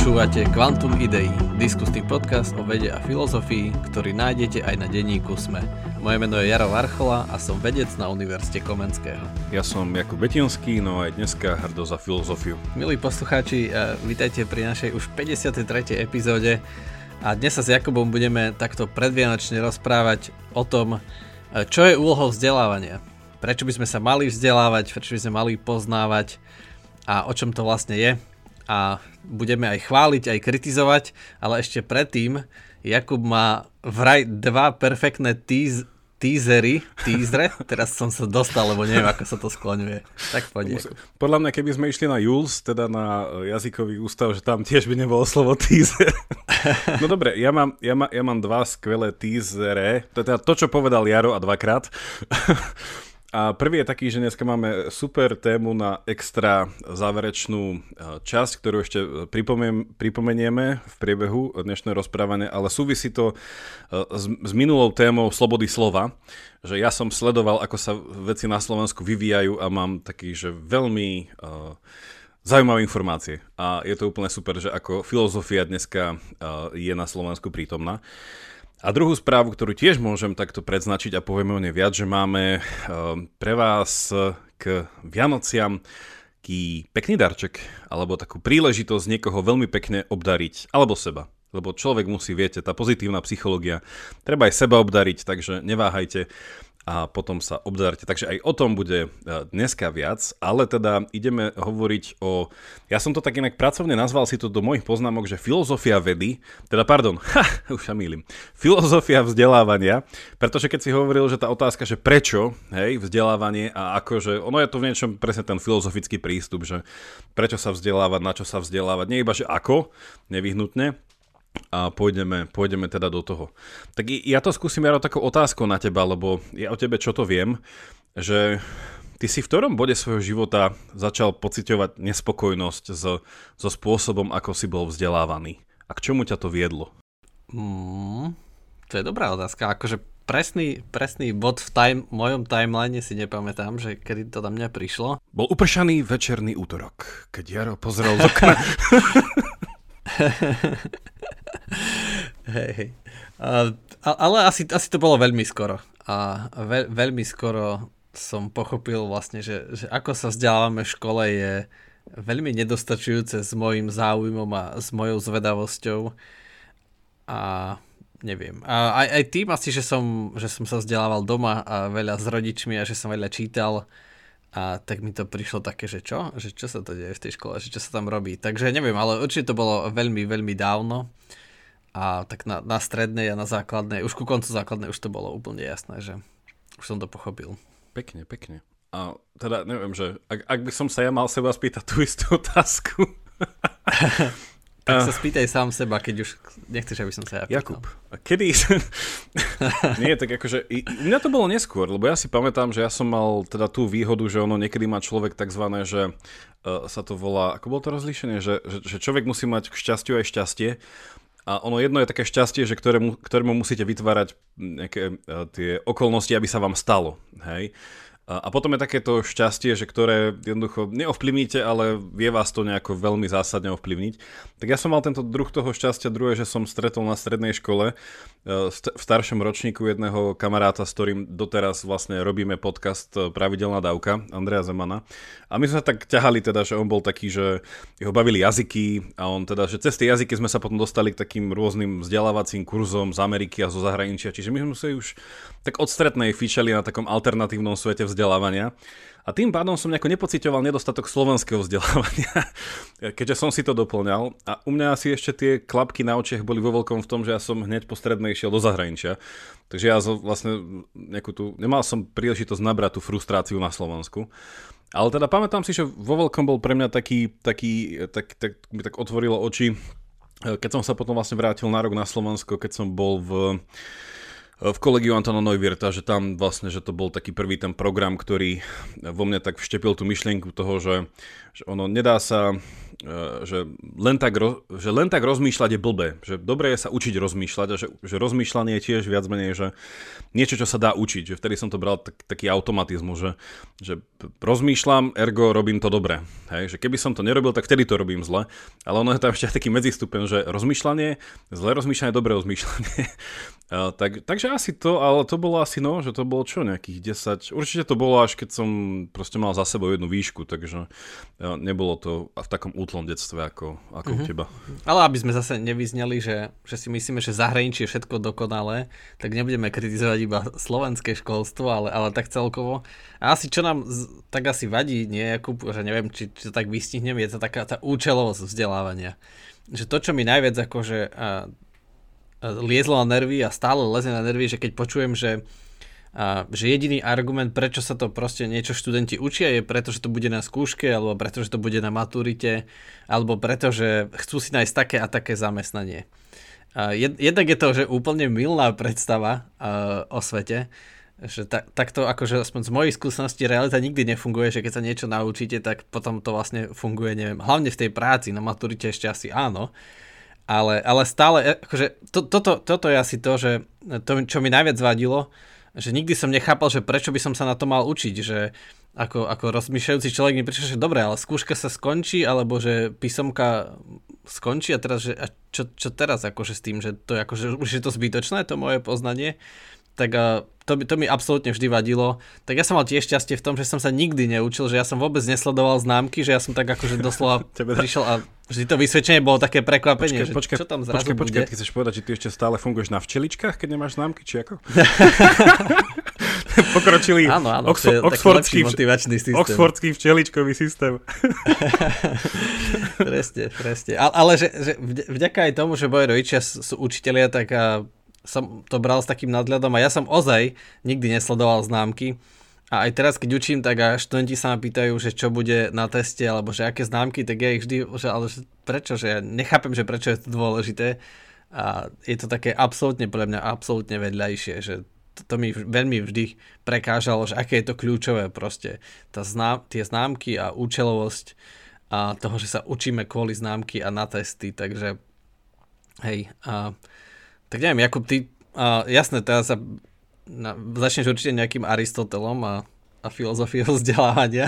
Počúvate Quantum Idei, diskusný podcast o vede a filozofii, ktorý nájdete aj na denníku SME. Moje meno je Jaro Varchola a som vedec na Univerzite Komenského. Ja som Jakub Betinský, no aj dneska hrdo za filozofiu. Milí poslucháči, eh, vítajte pri našej už 53. epizóde a dnes sa s Jakubom budeme takto predvianočne rozprávať o tom, eh, čo je úlohou vzdelávania. Prečo by sme sa mali vzdelávať, prečo by sme mali poznávať a o čom to vlastne je a budeme aj chváliť, aj kritizovať, ale ešte predtým Jakub má vraj dva perfektné teas- teasery, teasery, teraz som sa dostal, lebo neviem, ako sa to skloňuje. Tak poď. Podľa mňa, keby sme išli na JULS, teda na jazykový ústav, že tam tiež by nebolo slovo teaser. No dobre, ja mám, ja, má, ja mám dva skvelé teasere, to je teda to, čo povedal Jaro a dvakrát. A prvý je taký, že dneska máme super tému na extra záverečnú e, časť, ktorú ešte pripomenieme v priebehu dnešného rozprávania, ale súvisí to e, s, s minulou témou slobody slova, že ja som sledoval, ako sa veci na Slovensku vyvíjajú a mám taký, že veľmi uh, zaujímavé informácie. A je to úplne super, že ako filozofia dneska uh, je na Slovensku prítomná. A druhú správu, ktorú tiež môžem takto predznačiť a povieme o nej viac, že máme ehm, pre vás k Vianociam taký pekný darček, alebo takú príležitosť niekoho veľmi pekne obdariť, alebo seba. Lebo človek musí, viete, tá pozitívna psychológia, treba aj seba obdariť, takže neváhajte a potom sa obdarte. Takže aj o tom bude e, dneska viac, ale teda ideme hovoriť o... Ja som to tak inak pracovne nazval si to do mojich poznámok, že filozofia vedy, teda pardon, ha, už sa mýlim, filozofia vzdelávania, pretože keď si hovoril, že tá otázka, že prečo, hej, vzdelávanie a akože, ono je to v niečom presne ten filozofický prístup, že prečo sa vzdelávať, na čo sa vzdelávať, nie iba, že ako, nevyhnutne, a pôjdeme, pôjdeme teda do toho. Tak ja to skúsim ja takú otázku na teba, lebo ja o tebe čo to viem, že ty si v ktorom bode svojho života začal pociťovať nespokojnosť so, so spôsobom, ako si bol vzdelávaný? A k čomu ťa to viedlo? Mm, to je dobrá otázka. Akože presný, presný bod v time, mojom timeline si nepamätám, že kedy to na mňa prišlo. Bol upršaný večerný útorok, keď Jaro pozrel z okna. hej, hej. Uh, ale asi, asi to bolo veľmi skoro. A veľ, veľmi skoro som pochopil vlastne, že, že ako sa vzdelávame v škole je veľmi nedostačujúce s mojim záujmom a s mojou zvedavosťou. A neviem. A aj, aj tým asi, že som, že som sa vzdelával doma a veľa s rodičmi a že som veľa čítal a tak mi to prišlo také, že čo? Že čo sa to deje v tej škole? Že čo sa tam robí? Takže neviem, ale určite to bolo veľmi, veľmi dávno. A tak na, na strednej a na základnej, už ku koncu základnej už to bolo úplne jasné, že už som to pochopil. Pekne, pekne. A teda neviem, že ak, ak by som sa ja mal seba spýtať tú istú otázku. Tak sa spýtaj sám seba, keď už nechceš, aby som sa ja pýtal. Jakub, a kedy... Nie, tak akože... Mňa to bolo neskôr, lebo ja si pamätám, že ja som mal teda tú výhodu, že ono niekedy má človek takzvané, že uh, sa to volá... Ako bolo to rozlíšenie? Že, že, že človek musí mať k šťastiu aj šťastie. A ono jedno je také šťastie, že ktorému, ktorému musíte vytvárať nejaké uh, tie okolnosti, aby sa vám stalo. Hej? A potom je takéto šťastie, že ktoré jednoducho neovplyvníte, ale vie vás to nejako veľmi zásadne ovplyvniť. Tak ja som mal tento druh toho šťastia, druhé, že som stretol na strednej škole E, v staršom ročníku jedného kamaráta, s ktorým doteraz vlastne robíme podcast e, Pravidelná dávka, Andrea Zemana. A my sme tak ťahali teda, že on bol taký, že ho bavili jazyky a on teda, že cez tie jazyky sme sa potom dostali k takým rôznym vzdelávacím kurzom z Ameriky a zo zahraničia. Čiže my sme sa už tak od stretnej fičali na takom alternatívnom svete vzdelávania. A tým pádom som nejako nepocitoval nedostatok slovenského vzdelávania, keďže som si to doplňal. A u mňa asi ešte tie klapky na očiach boli vo veľkom v tom, že ja som hneď po strednej išiel do zahraničia. Takže ja vlastne nejakú tú, nemal som príležitosť nabrať tú frustráciu na Slovensku. Ale teda pamätám si, že vo veľkom bol pre mňa taký, taký tak, tak, mi tak otvorilo oči, keď som sa potom vlastne vrátil na rok na Slovensko, keď som bol v v kolegiu Antona Neuwirta, že tam vlastne, že to bol taký prvý ten program, ktorý vo mne tak vštepil tú myšlienku toho, že, že ono nedá sa že, len tak, že len tak rozmýšľať je blbé. Že dobre je sa učiť rozmýšľať a že, že rozmýšľanie je tiež viac menej, že niečo, čo sa dá učiť. Že vtedy som to bral tak, taký automatizmus, že, že rozmýšľam, ergo robím to dobre. Hej, že keby som to nerobil, tak vtedy to robím zle. Ale ono je tam ešte taký medzistupen, že rozmýšľanie, zlé rozmýšľanie, dobré rozmýšľanie. tak, takže asi to, ale to bolo asi no, že to bolo čo, nejakých 10, určite to bolo až keď som proste mal za sebou jednu výšku, takže nebolo to v takom útlom detstve ako, ako uh-huh. u mhm. teba. Ale aby sme zase nevyzneli, že, že si myslíme, že zahraničí je všetko dokonalé, tak nebudeme kritizovať iba slovenské školstvo, ale, ale tak celkovo. A asi čo nám z, tak asi vadí, nie, Jakub, že neviem, či, či to tak vystihnem, je to taká tá účelovosť vzdelávania. Že to, čo mi najviac akože a, a liezlo na nervy a stále leze na nervy, že keď počujem, že a že jediný argument, prečo sa to proste niečo študenti učia, je preto, že to bude na skúške, alebo preto, že to bude na maturite, alebo preto, že chcú si nájsť také a také zamestnanie. A jed, jednak je to, že úplne milná predstava uh, o svete, že ta, takto akože aspoň z mojej skúsenosti realita nikdy nefunguje, že keď sa niečo naučíte, tak potom to vlastne funguje, neviem, hlavne v tej práci, na maturite ešte asi áno, ale, ale stále, akože to, toto, toto je asi to, že to, čo mi najviac vadilo, že nikdy som nechápal, že prečo by som sa na to mal učiť, že ako, ako rozmýšľajúci človek mi prišiel, že dobre, ale skúška sa skončí, alebo že písomka skončí a teraz, že a čo, čo teraz akože s tým, že to akože už je to zbytočné, to moje poznanie, tak to, to mi absolútne vždy vadilo. Tak ja som mal tiež šťastie v tom, že som sa nikdy neučil, že ja som vôbec nesledoval známky, že ja som tak akože doslova prišiel a vždy to vysvedčenie bolo také prekvapenie, počkej, že počkej, čo tam zrazu počkej, počkej, ty chceš povedať, že ty ešte stále funguješ na včeličkách, keď nemáš známky, či ako? Pokročili áno, áno, Oxford, oxfordský, motivačný systém. oxfordský včeličkový systém. presne, presne. Ale, ale že, že vďaka aj tomu, že moje rodičia sú učitelia, tak a som to bral s takým nadhľadom a ja som ozaj nikdy nesledoval známky. A aj teraz, keď učím, tak a študenti sa ma pýtajú, že čo bude na teste, alebo že aké známky, tak ja ich vždy, že ale že prečo, že ja nechápem, že prečo je to dôležité. A je to také absolútne, podľa mňa, absolútne vedľajšie, že to, to mi veľmi vždy prekážalo, že aké je to kľúčové proste. Tá znám, tie známky a účelovosť a toho, že sa učíme kvôli známky a na testy, takže hej. A, tak neviem, Jakub, ty, a, jasné, teraz sa na, začneš určite nejakým Aristotelom a, a filozofiou vzdelávania.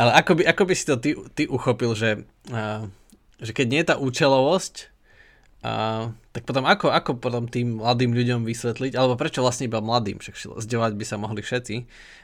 Ale ako by, ako by si to ty, ty uchopil, že, a, že keď nie je tá účelovosť, a, tak potom ako, ako potom tým mladým ľuďom vysvetliť, alebo prečo vlastne iba mladým, však zdevať by sa mohli všetci,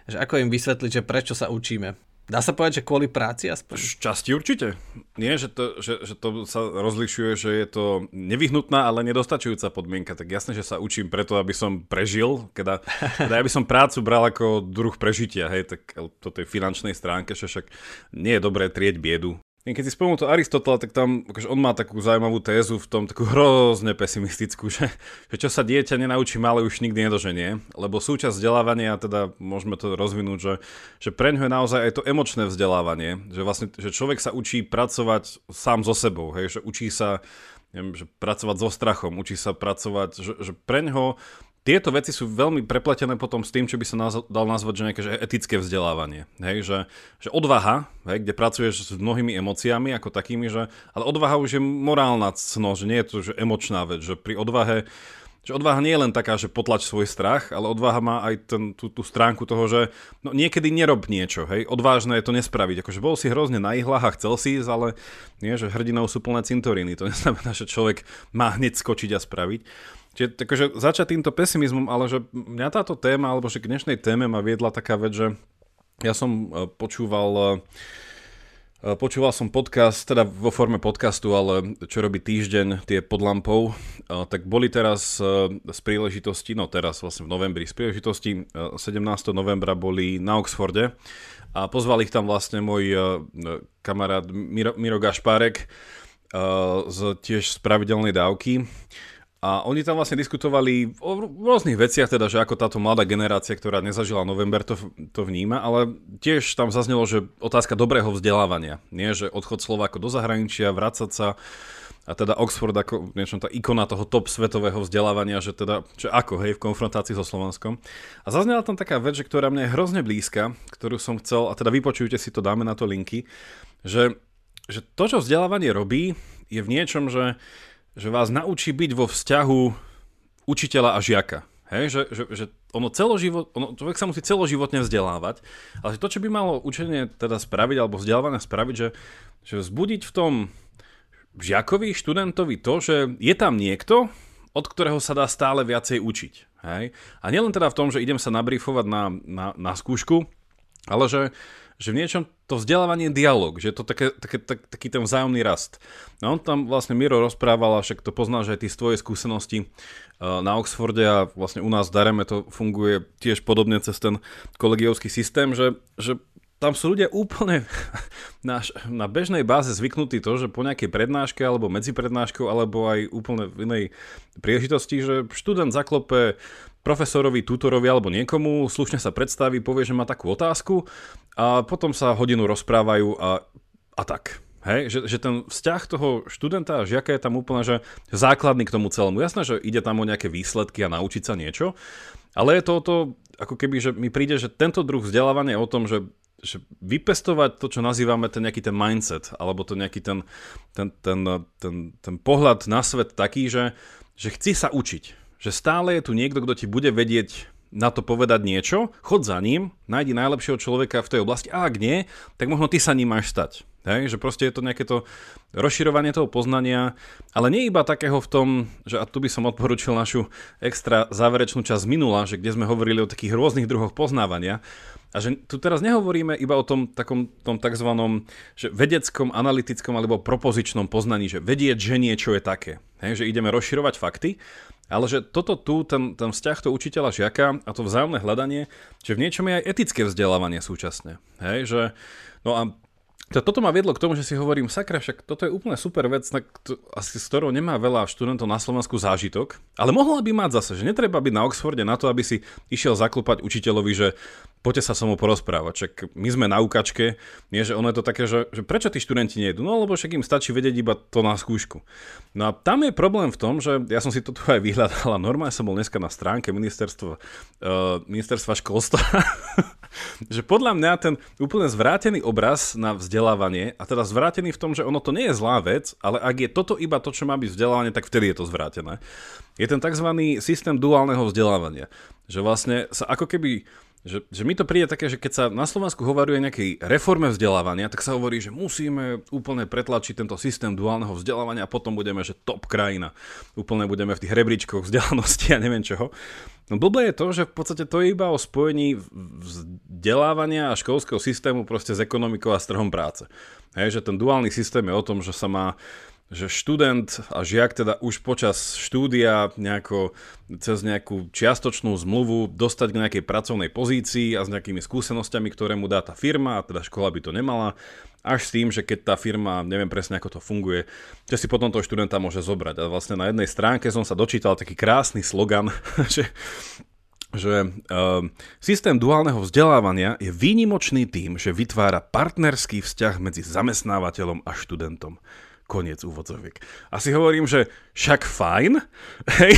že ako im vysvetliť, že prečo sa učíme? Dá sa povedať, že kvôli práci aspoň? Časti určite. Nie, že to, že, že to sa rozlišuje, že je to nevyhnutná, ale nedostačujúca podmienka. Tak jasne, že sa učím preto, aby som prežil. Keda, teda ja by som prácu bral ako druh prežitia, hej, tak toto je finančnej stránke, že však nie je dobré trieť biedu. Keď si spomenul to Aristotela, tak tam akože on má takú zaujímavú tézu v tom, takú hrozne pesimistickú, že, že čo sa dieťa nenaučí malé už nikdy nedoženie, lebo súčasť vzdelávania, teda môžeme to rozvinúť, že, že pre ňo je naozaj aj to emočné vzdelávanie, že vlastne že človek sa učí pracovať sám so sebou, hej, že učí sa neviem, že pracovať so strachom, učí sa pracovať, že, že pre ňoho tieto veci sú veľmi prepletené potom s tým, čo by sa naz- dal nazvať že nejaké že etické vzdelávanie. Hej, že, že odvaha, hej, kde pracuješ s mnohými emóciami ako takými, že, ale odvaha už je morálna cno, že nie je to že emočná vec, že pri odvahe že odvaha nie je len taká, že potlač svoj strach, ale odvaha má aj ten, tú, tú stránku toho, že no, niekedy nerob niečo, hej, odvážne je to nespraviť. Akože bol si hrozne na ihlách a chcel si ísť, ale nie, že hrdinou sú plné cintoríny. To neznamená, že človek má hneď skočiť a spraviť. Čiže takže začať týmto pesimizmom, ale že mňa táto téma, alebo že k dnešnej téme ma viedla taká vec, že ja som e, počúval e, e, Počúval som podcast, teda vo forme podcastu, ale čo robí týždeň, tie pod lampou, tak boli teraz z príležitosti, no teraz vlastne v novembri, z príležitosti 17. novembra boli na Oxforde a pozval ich tam vlastne môj kamarát Miro, Miro Gašpárek z tiež z pravidelnej dávky a oni tam vlastne diskutovali o rôznych veciach, teda, že ako táto mladá generácia, ktorá nezažila november, to, to vníma, ale tiež tam zaznelo, že otázka dobrého vzdelávania. Nie, že odchod Slováko do zahraničia, vrácať sa a teda Oxford ako niečo tá ikona toho top svetového vzdelávania, že teda, že ako, hej, v konfrontácii so Slovenskom. A zaznela tam taká vec, že ktorá mne je hrozne blízka, ktorú som chcel, a teda vypočujte si to, dáme na to linky, že že to, čo vzdelávanie robí, je v niečom, že, že vás naučí byť vo vzťahu učiteľa a žiaka. Hej, že, že, že ono celoživot, ono, človek sa musí celoživotne vzdelávať, ale to, čo by malo učenie teda spraviť, alebo vzdelávanie spraviť, že, že vzbudiť v tom žiakovi, študentovi to, že je tam niekto, od ktorého sa dá stále viacej učiť. Hej? A nielen teda v tom, že idem sa nabrýfovať na, na, na skúšku, ale že, že v niečom to vzdelávanie je dialog, že je to také, také, tak, taký ten vzájomný rast. No on tam vlastne Miro rozprával, a však to poznáš aj ty z tvojej skúsenosti uh, na Oxforde a vlastne u nás v Dareme to funguje tiež podobne cez ten kolegiovský systém, že, že tam sú ľudia úplne na, na bežnej báze zvyknutí to, že po nejakej prednáške alebo medzi prednáškou alebo aj úplne v inej príležitosti, že študent zaklope profesorovi, tutorovi alebo niekomu, slušne sa predstaví, povie, že má takú otázku a potom sa hodinu rozprávajú a, a tak. Hej, že, že ten vzťah toho študenta a žiaka je tam úplne že základný k tomu celému. Jasné, že ide tam o nejaké výsledky a naučiť sa niečo, ale je to o to, ako keby, že mi príde, že tento druh vzdelávania je o tom, že, že vypestovať to, čo nazývame ten nejaký ten mindset, alebo to nejaký ten, ten, ten, ten, ten pohľad na svet taký, že, že chci sa učiť že stále je tu niekto, kto ti bude vedieť na to povedať niečo, chod za ním, nájdi najlepšieho človeka v tej oblasti a ak nie, tak možno ty sa ním máš stať. Hej, že proste je to nejaké to rozširovanie toho poznania, ale nie iba takého v tom, že a tu by som odporučil našu extra záverečnú časť minula, že kde sme hovorili o takých rôznych druhoch poznávania, a že tu teraz nehovoríme iba o tom takom tom takzvanom že vedeckom, analytickom alebo propozičnom poznaní, že vedieť, že niečo je také. Hej, že ideme rozširovať fakty, ale že toto tu, ten, ten vzťah toho učiteľa žiaka a to vzájomné hľadanie, že v niečom je aj etické vzdelávanie súčasne. Hej, že, no a toto ma viedlo k tomu, že si hovorím, sakra, však toto je úplne super vec, na, to, asi s ktorou nemá veľa študentov na Slovensku zážitok, ale mohla by mať zase, že netreba byť na Oxforde na to, aby si išiel zaklopať učiteľovi, že poďte sa so mnou porozprávať, však my sme na ukačke, nie, že ono je to také, že, že prečo tí študenti nejdu, no lebo však im stačí vedieť iba to na skúšku. No a tam je problém v tom, že ja som si to tu aj vyhľadal a normálne som bol dneska na stránke ministerstva, uh, ministerstva školstva že podľa mňa ten úplne zvrátený obraz na vzdelávanie, a teda zvrátený v tom, že ono to nie je zlá vec, ale ak je toto iba to, čo má byť vzdelávanie, tak vtedy je to zvrátené, je ten tzv. systém duálneho vzdelávania. Že vlastne sa ako keby že, že mi to príde také, že keď sa na Slovensku hovorí o nejakej reforme vzdelávania, tak sa hovorí, že musíme úplne pretlačiť tento systém duálneho vzdelávania a potom budeme, že top krajina. Úplne budeme v tých rebríčkoch vzdelanosti a neviem čoho. No blbé je to, že v podstate to je iba o spojení vzdelávania a školského systému proste s ekonomikou a s trhom práce. Hej, že ten duálny systém je o tom, že sa má že študent a žiak teda už počas štúdia nejako cez nejakú čiastočnú zmluvu dostať k nejakej pracovnej pozícii a s nejakými skúsenosťami, ktoré mu dá tá firma, a teda škola by to nemala, až s tým, že keď tá firma, neviem presne ako to funguje, že si potom toho študenta môže zobrať. A vlastne na jednej stránke som sa dočítal taký krásny slogan, že že uh, systém duálneho vzdelávania je výnimočný tým, že vytvára partnerský vzťah medzi zamestnávateľom a študentom. Koniec úvodzoviek. Asi hovorím, že však fajn, hej,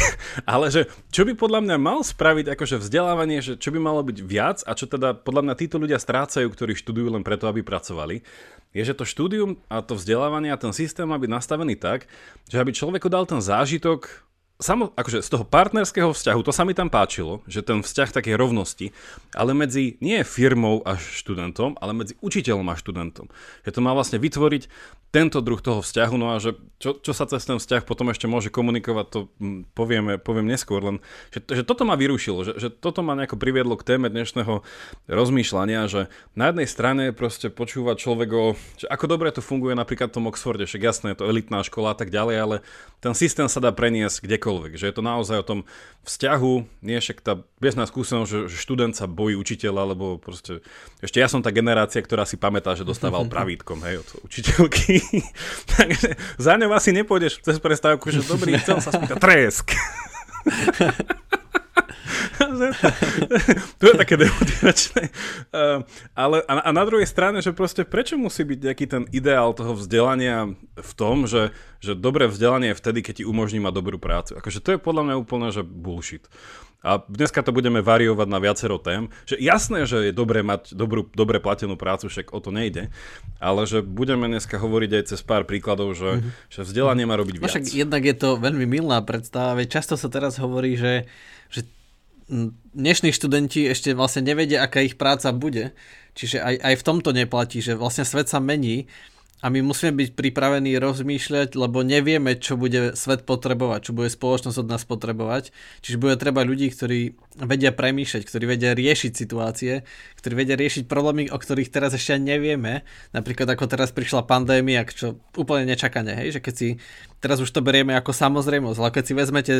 ale že čo by podľa mňa mal spraviť akože vzdelávanie, že čo by malo byť viac a čo teda podľa mňa títo ľudia strácajú, ktorí študujú len preto, aby pracovali, je, že to štúdium a to vzdelávanie a ten systém má byť nastavený tak, že aby človeku dal ten zážitok samo, akože z toho partnerského vzťahu, to sa mi tam páčilo, že ten vzťah takej rovnosti, ale medzi nie firmou a študentom, ale medzi učiteľom a študentom. Že to má vlastne vytvoriť tento druh toho vzťahu, no a že čo, čo sa cez ten vzťah potom ešte môže komunikovať, to hm, povieme, poviem neskôr, len že, že toto ma vyrušilo, že, že toto ma nejako priviedlo k téme dnešného rozmýšľania, že na jednej strane proste počúva človek o, že ako dobre to funguje napríklad v tom Oxforde, však jasné, je to elitná škola a tak ďalej, ale ten systém sa dá preniesť kdekoľvek, že je to naozaj o tom vzťahu, nie však tá bežná skúsenosť, že študent sa bojí učiteľa, alebo proste, ešte ja som tá generácia, ktorá si pamätá, že dostával pravítkom, hej, od učiteľky Takže za ňou asi nepôjdeš cez prestávku, že dobrý, chcel sa spýtať tresk. to je také demotivačné. Uh, ale a, a na druhej strane, že proste prečo musí byť nejaký ten ideál toho vzdelania v tom, že, že dobré vzdelanie je vtedy, keď ti umožní mať dobrú prácu. Akože to je podľa mňa úplne, že bullshit. A dneska to budeme variovať na viacero tém. Že jasné, že je dobré mať dobrú, dobre platenú prácu, však o to nejde, ale že budeme dneska hovoriť aj cez pár príkladov, že, mm-hmm. že vzdelanie má robiť viac. Však jednak je to veľmi milná predstava, veď často sa teraz hovorí, že dnešní študenti ešte vlastne nevedia, aká ich práca bude. Čiže aj, aj v tomto neplatí, že vlastne svet sa mení a my musíme byť pripravení rozmýšľať, lebo nevieme, čo bude svet potrebovať, čo bude spoločnosť od nás potrebovať. Čiže bude treba ľudí, ktorí vedia premýšľať, ktorí vedia riešiť situácie, ktorí vedia riešiť problémy, o ktorých teraz ešte nevieme. Napríklad ako teraz prišla pandémia, čo úplne nečakane, hej, že keď si teraz už to berieme ako samozrejmosť, ale keď si vezmete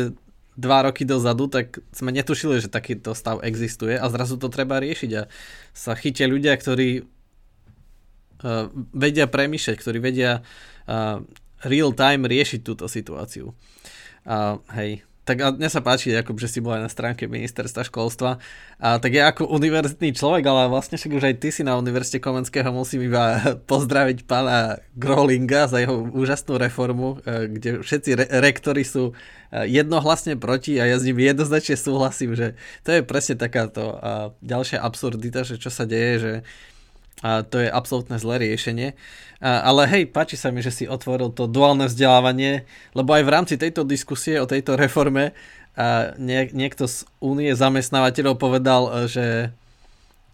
dva roky dozadu, tak sme netušili, že takýto stav existuje a zrazu to treba riešiť a sa chytia ľudia, ktorí uh, vedia premýšľať, ktorí vedia uh, real time riešiť túto situáciu. Uh, hej, tak a mne sa páči, ako, že si bol aj na stránke ministerstva školstva. A tak ja ako univerzitný človek, ale vlastne však už aj ty si na Univerzite Komenského musím iba pozdraviť pána Grolinga za jeho úžasnú reformu, e, kde všetci re- rektori sú e, jednohlasne proti a ja s ním jednoznačne súhlasím, že to je presne takáto ďalšia absurdita, že čo sa deje, že a to je absolútne zlé riešenie. A, ale hej, páči sa mi, že si otvoril to duálne vzdelávanie, lebo aj v rámci tejto diskusie o tejto reforme a nie, niekto z únie zamestnávateľov povedal, že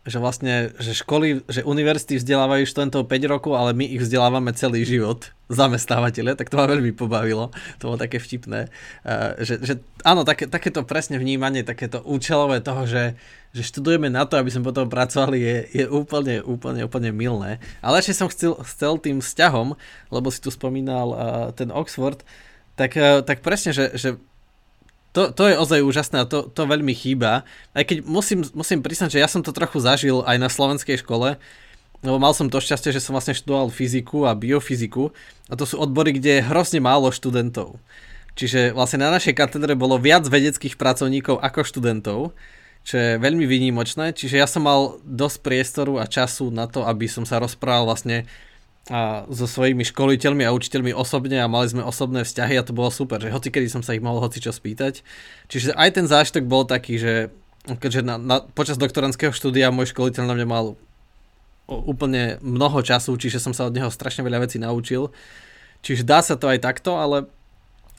že vlastne, že školy, že univerzity vzdelávajú študentov 5 rokov, ale my ich vzdelávame celý život, zamestnávateľe, tak to ma veľmi pobavilo, to bolo také vtipné, uh, že, že áno, také, takéto presne vnímanie, takéto účelové toho, že, že študujeme na to, aby sme potom pracovali, je, je úplne, úplne, úplne milné. Ale ešte som chcel, chcel tým vzťahom, lebo si tu spomínal uh, ten Oxford, tak, uh, tak presne, že, že to, to je ozaj úžasné a to, to veľmi chýba. Aj keď musím, musím priznať, že ja som to trochu zažil aj na slovenskej škole, lebo mal som to šťastie, že som vlastne študoval fyziku a biofyziku a to sú odbory, kde je hrozne málo študentov. Čiže vlastne na našej katedre bolo viac vedeckých pracovníkov ako študentov, čo je veľmi výnimočné. Čiže ja som mal dosť priestoru a času na to, aby som sa rozprával vlastne a so svojimi školiteľmi a učiteľmi osobne a mali sme osobné vzťahy a to bolo super, že hoci kedy som sa ich mohol hoci čo spýtať. Čiže aj ten zážitok bol taký, že keďže na, na, počas doktorandského štúdia môj školiteľ na mňa mal úplne mnoho času, čiže som sa od neho strašne veľa vecí naučil. Čiže dá sa to aj takto, ale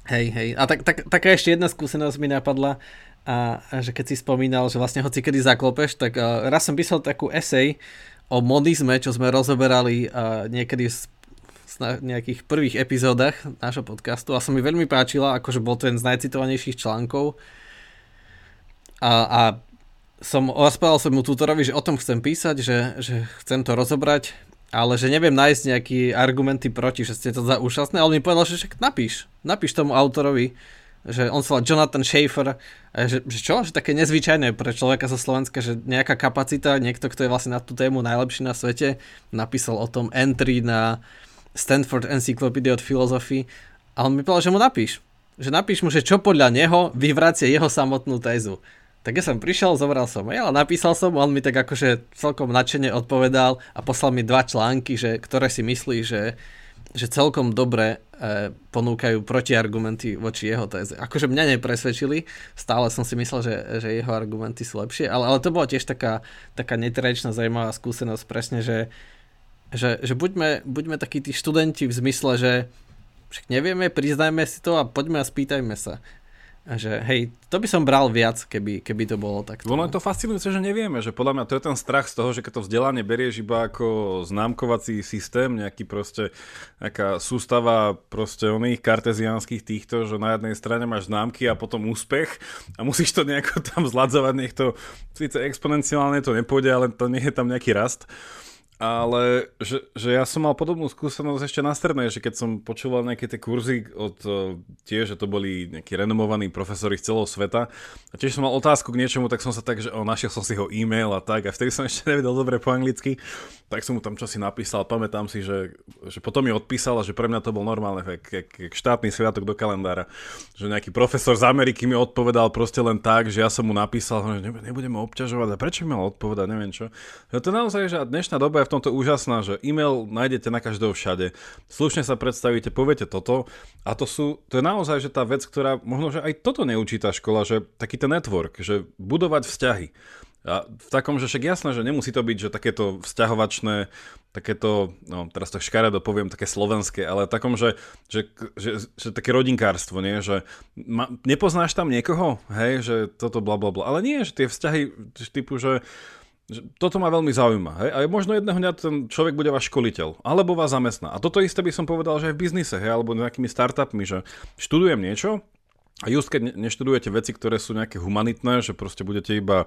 hej, hej. A tak, tak, taká ešte jedna skúsenosť mi napadla, a, a že keď si spomínal, že vlastne hoci kedy zaklopeš, tak uh, raz som písal takú esej o modizme, čo sme rozoberali uh, niekedy v nejakých prvých epizódach nášho podcastu a sa mi veľmi páčila, akože bol to jeden z najcitovanejších článkov. A, a som rozprával som mu tutorovi, že o tom chcem písať, že, že chcem to rozobrať, ale že neviem nájsť nejaké argumenty proti, že ste to za úžasné, ale mi povedal, že však napíš, napíš tomu autorovi, že on sa volá Jonathan Schaefer, že, že čo, že také nezvyčajné pre človeka zo Slovenska, že nejaká kapacita, niekto, kto je vlastne na tú tému najlepší na svete, napísal o tom entry na Stanford Encyclopedia of Philosophy a on mi povedal, že mu napíš. Že napíš mu, že čo podľa neho vyvracie jeho samotnú tézu. Tak ja som prišiel, zobral som ja, napísal som, on mi tak akože celkom nadšene odpovedal a poslal mi dva články, že, ktoré si myslí, že, že celkom dobre e, ponúkajú protiargumenty voči jeho téze. Akože mňa nepresvedčili, stále som si myslel, že, že jeho argumenty sú lepšie, ale, ale to bola tiež taká, taká netradičná zaujímavá skúsenosť presne, že, že, že buďme, buďme takí tí študenti v zmysle, že však nevieme, priznajme si to a poďme a spýtajme sa. Že hej, to by som bral viac, keby, keby to bolo takto. Ono je to fascinujúce, že nevieme, že podľa mňa to je ten strach z toho, že keď to vzdelanie berieš iba ako známkovací systém, nejaký proste, nejaká sústava proste oných karteziánskych týchto, že na jednej strane máš známky a potom úspech a musíš to nejako tam zladzovať, nech to síce exponenciálne to nepôjde, ale to nie je tam nejaký rast ale že, že ja som mal podobnú skúsenosť ešte na strednej, že keď som počúval nejaké tie kurzy od tie, že to boli nejakí renomovaní profesori z celého sveta a tiež som mal otázku k niečomu, tak som sa tak, že o, našiel som si ho e-mail a tak a vtedy som ešte nevedel dobre po anglicky, tak som mu tam čosi napísal, pamätám si, že, že potom mi odpísal a že pre mňa to bol normálne, jak, štátny sviatok do kalendára, že nejaký profesor z Ameriky mi odpovedal proste len tak, že ja som mu napísal, že nebudeme obťažovať a prečo mi mal odpovedať, neviem čo. No to naozaj, že dnešná doba v tomto úžasná, že e-mail nájdete na každého všade, slušne sa predstavíte, poviete toto a to sú, to je naozaj, že tá vec, ktorá možno, že aj toto neučí tá škola, že taký ten network, že budovať vzťahy. A v takom, že však jasné, že nemusí to byť, že takéto vzťahovačné, takéto, no teraz to škaredo poviem, také slovenské, ale takom, že, že, že, že také rodinkárstvo, nie? Že ma, nepoznáš tam niekoho, hej, že toto bla bla bla, ale nie, že tie vzťahy typu, že toto ma veľmi zaujíma. Hej? A možno jedného dňa ten človek bude váš školiteľ, alebo vás zamestná. A toto isté by som povedal, že aj v biznise, hej? alebo nejakými startupmi, že študujem niečo, a just keď neštudujete veci, ktoré sú nejaké humanitné, že proste budete iba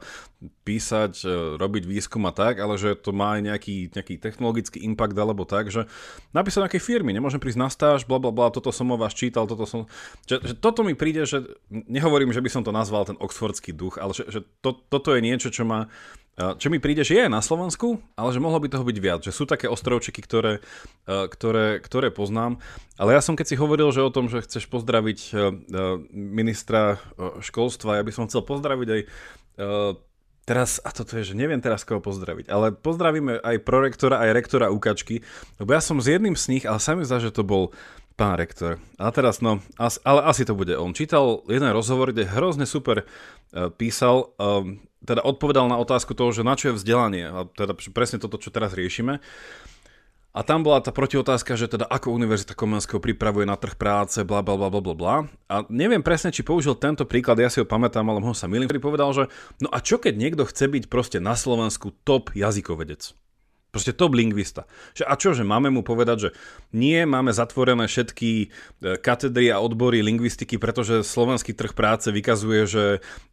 písať, e, robiť výskum a tak, ale že to má aj nejaký, nejaký technologický impact alebo tak, že napísať nejakej firmy, nemôžem prísť na stáž, bla bla bla, toto som o vás čítal, toto som... Že, že toto mi príde, že nehovorím, že by som to nazval ten oxfordský duch, ale že, že to, toto je niečo, čo ma čo mi príde, že je na Slovensku, ale že mohlo by toho byť viac. Že sú také ostrovčeky, ktoré, ktoré, ktoré poznám. Ale ja som keď si hovoril, že o tom, že chceš pozdraviť ministra školstva, ja by som chcel pozdraviť aj teraz, a toto je, že neviem teraz koho pozdraviť, ale pozdravíme aj prorektora, aj rektora Ukačky, lebo ja som s jedným z nich, ale sa zdá, že to bol pán rektor. A teraz, no, as, ale asi to bude on. Čítal jeden rozhovor, kde hrozne super písal, um, teda odpovedal na otázku toho, že na čo je vzdelanie, a teda presne toto, čo teraz riešime. A tam bola tá protiotázka, že teda ako Univerzita Komenského pripravuje na trh práce, bla bla bla bla bla. A neviem presne, či použil tento príklad, ja si ho pamätám, ale možno sa milím, ktorý povedal, že no a čo keď niekto chce byť proste na Slovensku top jazykovedec? Proste top lingvista. Že, a čo, že máme mu povedať, že nie, máme zatvorené všetky e, katedry a odbory lingvistiky, pretože slovenský trh práce vykazuje, že,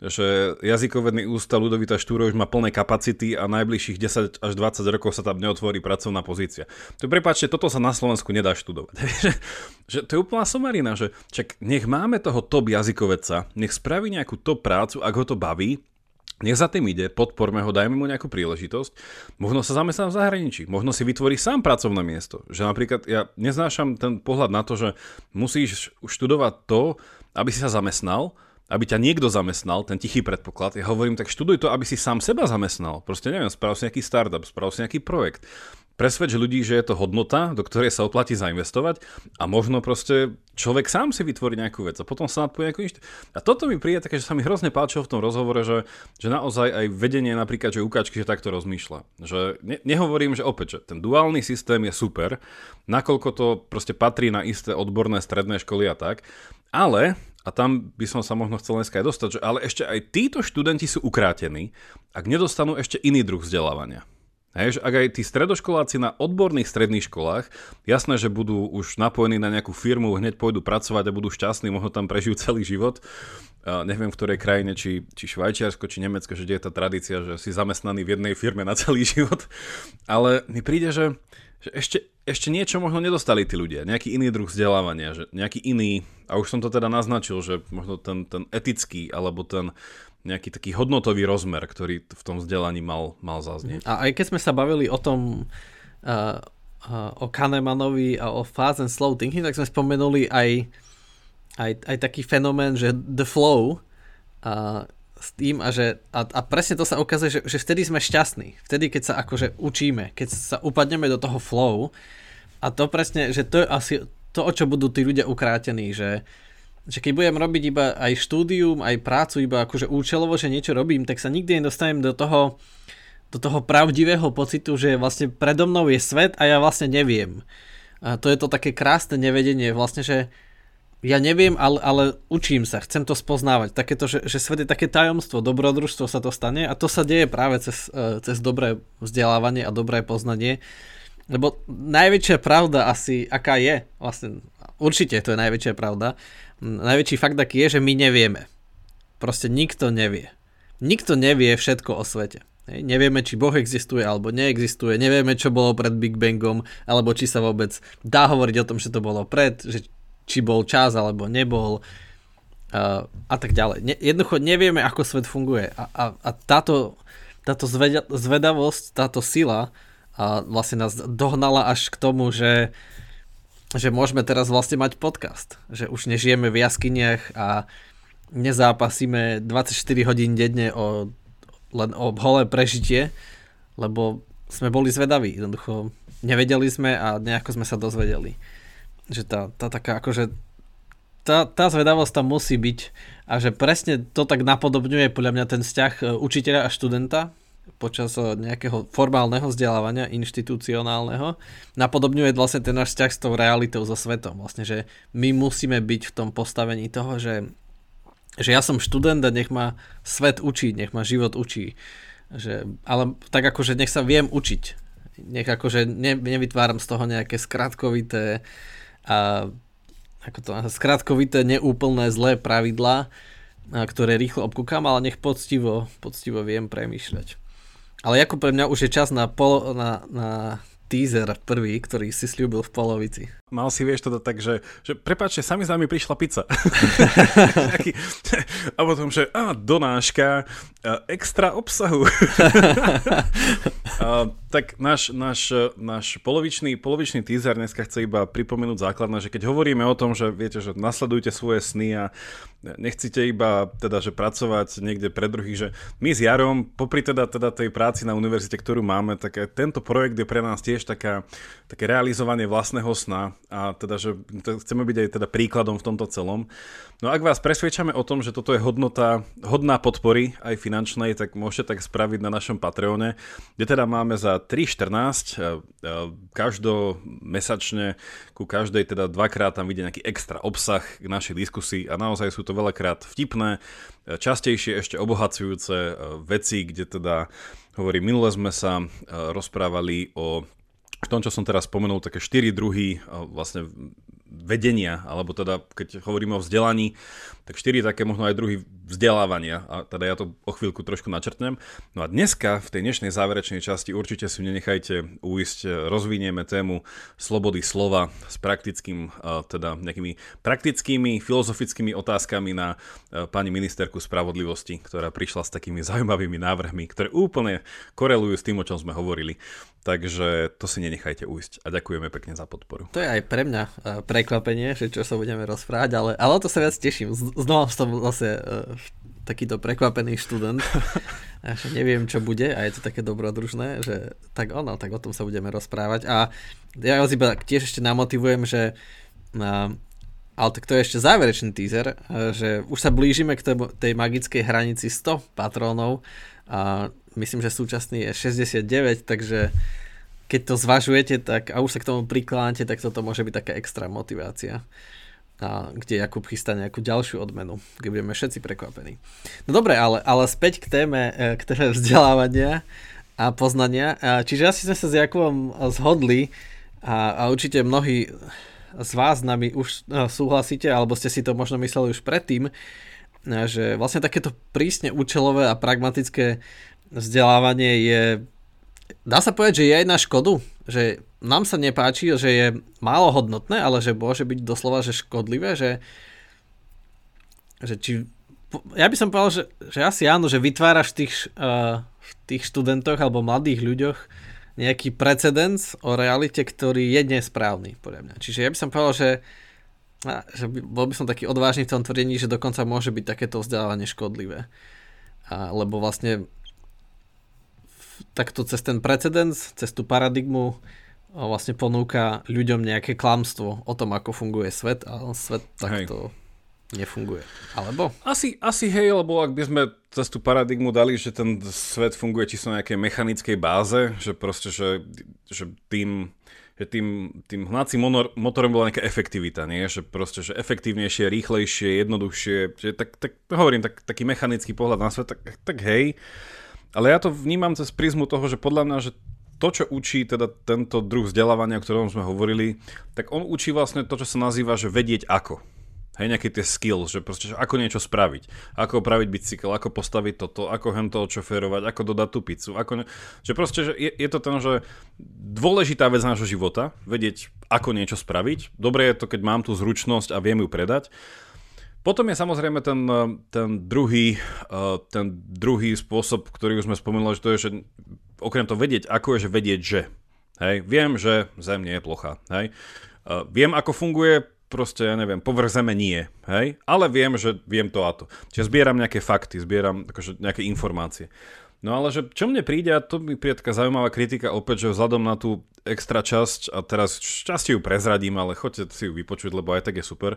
že jazykovedný ústav Ludovita Štúro už má plné kapacity a najbližších 10 až 20 rokov sa tam neotvorí pracovná pozícia. To prepáčte, toto sa na Slovensku nedá študovať. že, to je úplná somarina, že čak nech máme toho top jazykovedca, nech spraví nejakú top prácu, ak ho to baví, nech za tým ide, podporme ho, dajme mu nejakú príležitosť. Možno sa zamestná v zahraničí, možno si vytvorí sám pracovné miesto. Že napríklad ja neznášam ten pohľad na to, že musíš študovať to, aby si sa zamestnal, aby ťa niekto zamestnal, ten tichý predpoklad. Ja hovorím, tak študuj to, aby si sám seba zamestnal. Proste neviem, sprav si nejaký startup, sprav si nejaký projekt presvedč ľudí, že je to hodnota, do ktorej sa oplatí zainvestovať a možno proste človek sám si vytvorí nejakú vec a potom sa nadpojí nejakú inšt... A toto mi príde také, že sa mi hrozne páčilo v tom rozhovore, že, že naozaj aj vedenie napríklad, že ukáčky, že takto rozmýšľa. Že ne, nehovorím, že opäť, že ten duálny systém je super, nakoľko to proste patrí na isté odborné stredné školy a tak, ale a tam by som sa možno chcel dneska aj dostať, že ale ešte aj títo študenti sú ukrátení, ak nedostanú ešte iný druh vzdelávania. Hej, ak aj tí stredoškoláci na odborných stredných školách, jasné, že budú už napojení na nejakú firmu, hneď pôjdu pracovať a budú šťastní, možno tam prežijú celý život. Uh, neviem, v ktorej krajine, či, či Švajčiarsko, či Nemecko, že je tá tradícia, že si zamestnaný v jednej firme na celý život. Ale mi príde, že, že ešte, ešte niečo možno nedostali tí ľudia, nejaký iný druh vzdelávania, že nejaký iný, a už som to teda naznačil, že možno ten, ten etický, alebo ten, nejaký taký hodnotový rozmer, ktorý v tom vzdelaní mal, mal zaznieť. A aj keď sme sa bavili o tom, uh, uh, o Kahnemanovi a o fast and slow thinking, tak sme spomenuli aj, aj, aj taký fenomén, že the flow uh, s tým a, že, a, a presne to sa ukazuje, že, že vtedy sme šťastní. Vtedy, keď sa akože učíme, keď sa upadneme do toho flow a to presne, že to je asi to, o čo budú tí ľudia ukrátení, že, že keď budem robiť iba aj štúdium, aj prácu, iba akože účelovo, že niečo robím, tak sa nikdy nedostanem do toho, do toho pravdivého pocitu, že vlastne predo mnou je svet a ja vlastne neviem. A to je to také krásne nevedenie, vlastne, že ja neviem, ale, ale učím sa, chcem to spoznávať. Takéto, že, že svet je také tajomstvo, dobrodružstvo sa to stane a to sa deje práve cez, e, cez dobré vzdelávanie a dobré poznanie. Lebo najväčšia pravda asi, aká je, vlastne určite to je najväčšia pravda, najväčší fakt aký je, že my nevieme. Proste nikto nevie. Nikto nevie všetko o svete. Nevieme, či Boh existuje alebo neexistuje, nevieme, čo bolo pred Big Bangom, alebo či sa vôbec dá hovoriť o tom, že to bolo pred, že či bol čas alebo nebol uh, a tak ďalej. Ne, jednoducho nevieme, ako svet funguje a, a, a táto, táto zveda, zvedavosť, táto sila uh, vlastne nás dohnala až k tomu, že že môžeme teraz vlastne mať podcast, že už nežijeme v jaskyniach a nezápasíme 24 hodín denne o len o holé prežitie, lebo sme boli zvedaví. Jednoducho nevedeli sme a nejako sme sa dozvedeli. Že tá, tá taká akože tá, tá zvedavosť tam musí byť a že presne to tak napodobňuje podľa mňa ten vzťah e, učiteľa a študenta počas e, nejakého formálneho vzdelávania, inštitucionálneho, napodobňuje vlastne ten náš vzťah s tou realitou, so svetom. Vlastne, že my musíme byť v tom postavení toho, že že ja som študent a nech ma svet učí, nech ma život učí. Že, ale tak akože nech sa viem učiť. Nech akože ne, nevytváram z toho nejaké skratkovité a ako to, skratkovité, neúplné, zlé pravidlá, ktoré rýchlo obkúkam, ale nech poctivo, poctivo viem premýšľať. Ale ako pre mňa už je čas na, pol, na, na teaser prvý, ktorý si slúbil v polovici. Mal si, vieš, teda tak, že, že prepáčte, sami za mi prišla pizza. a potom, že á, donáška, extra obsahu. a, tak náš, náš, náš polovičný, polovičný teaser dneska chce iba pripomenúť základné, že keď hovoríme o tom, že viete, že nasledujte svoje sny a nechcete iba teda, že pracovať niekde pre druhých, že my s Jarom, popri teda, teda tej práci na univerzite, ktorú máme, tak tento projekt je pre nás tiež taká, také realizovanie vlastného sna a teda, že chceme byť aj teda príkladom v tomto celom. No ak vás presvedčame o tom, že toto je hodnota, hodná podpory aj finančnej, tak môžete tak spraviť na našom Patreone, kde teda máme za 3.14 e, e, každomesačne ku každej teda dvakrát tam vidie nejaký extra obsah k našej diskusii a naozaj sú to veľakrát vtipné, e, častejšie ešte obohacujúce veci, kde teda hovorí, minule sme sa rozprávali o v tom, čo som teraz spomenul, také štyri druhy vlastne vedenia, alebo teda keď hovoríme o vzdelaní, tak štyri také možno aj druhy vzdelávania a teda ja to o chvíľku trošku načrtnem. No a dneska v tej dnešnej záverečnej časti určite si nenechajte uísť, rozvinieme tému slobody slova s praktickým, teda nejakými praktickými filozofickými otázkami na pani ministerku spravodlivosti, ktorá prišla s takými zaujímavými návrhmi, ktoré úplne korelujú s tým, o čom sme hovorili. Takže to si nenechajte ujsť a ďakujeme pekne za podporu. To je aj pre mňa prekvapenie, že čo sa budeme rozprávať, ale, ale to sa viac teším. Znova som zase uh, takýto prekvapený študent. že neviem, čo bude a je to také dobrodružné, že tak ono, tak o tom sa budeme rozprávať. A ja vás iba tiež ešte namotivujem, že uh, ale tak to je ešte záverečný teaser, uh, že už sa blížime k tej, tej magickej hranici 100 patrónov a myslím, že súčasný je 69, takže keď to zvažujete tak, a už sa k tomu prikláňate, tak toto môže byť taká extra motivácia. A kde Jakub chystá nejakú ďalšiu odmenu, kde budeme všetci prekvapení. No dobre, ale, ale späť k téme, e, k vzdelávania a poznania. Čiže asi sme sa s Jakubom zhodli a, a určite mnohí z vás nami už e, súhlasíte, alebo ste si to možno mysleli už predtým, e, že vlastne takéto prísne účelové a pragmatické vzdelávanie je dá sa povedať, že je aj na škodu, že nám sa nepáči, že je málo hodnotné, ale že môže byť doslova že škodlivé, že, že či, ja by som povedal, že, že asi áno, že vytváraš v tých, uh, v tých študentoch alebo mladých ľuďoch nejaký precedens o realite, ktorý je nesprávny, podľa mňa. Čiže ja by som povedal, že, že by, bol by som taký odvážny v tom tvrdení, že dokonca môže byť takéto vzdelávanie škodlivé. A, lebo vlastne takto cez ten precedens, cez tú paradigmu vlastne ponúka ľuďom nejaké klamstvo o tom, ako funguje svet a svet takto hej. nefunguje. Alebo? Asi, asi hej, lebo ak by sme cez tú paradigmu dali, že ten svet funguje čisto na nejakej mechanickej báze, že proste, že, že tým že tým, tým hnacím motorom bola nejaká efektivita, nie? Že proste, že efektívnejšie, rýchlejšie, jednoduchšie, že tak, tak hovorím, tak, taký mechanický pohľad na svet, tak, tak hej, ale ja to vnímam cez prízmu toho, že podľa mňa, že to, čo učí teda tento druh vzdelávania, o ktorom sme hovorili, tak on učí vlastne to, čo sa nazýva, že vedieť ako. Hej, nejaké tie skills, že proste, že ako niečo spraviť. Ako opraviť bicykel, ako postaviť toto, ako hem to ako dodať tú pizzu. Ako ne... Že proste, že je, je to ten, že dôležitá vec nášho života, vedieť, ako niečo spraviť. Dobre je to, keď mám tú zručnosť a viem ju predať. Potom je samozrejme ten, ten, druhý, eh, ten druhý spôsob, ktorý už sme spomínali, že to je, že okrem to vedieť, ako je, že vedieť, že. Hej, viem, že Zem nie je plocha. Hej. Uh, viem, ako funguje proste, ja neviem, povrch zeme nie, hej? Ale viem, že viem to a to. Čiže zbieram nejaké fakty, zbieram akože nejaké informácie. No ale že čo mne príde, a to mi príde taká zaujímavá kritika opäť, že vzhľadom na tú extra časť, a teraz šťastie ju prezradím, ale choďte si ju vypočuť, lebo aj tak je super.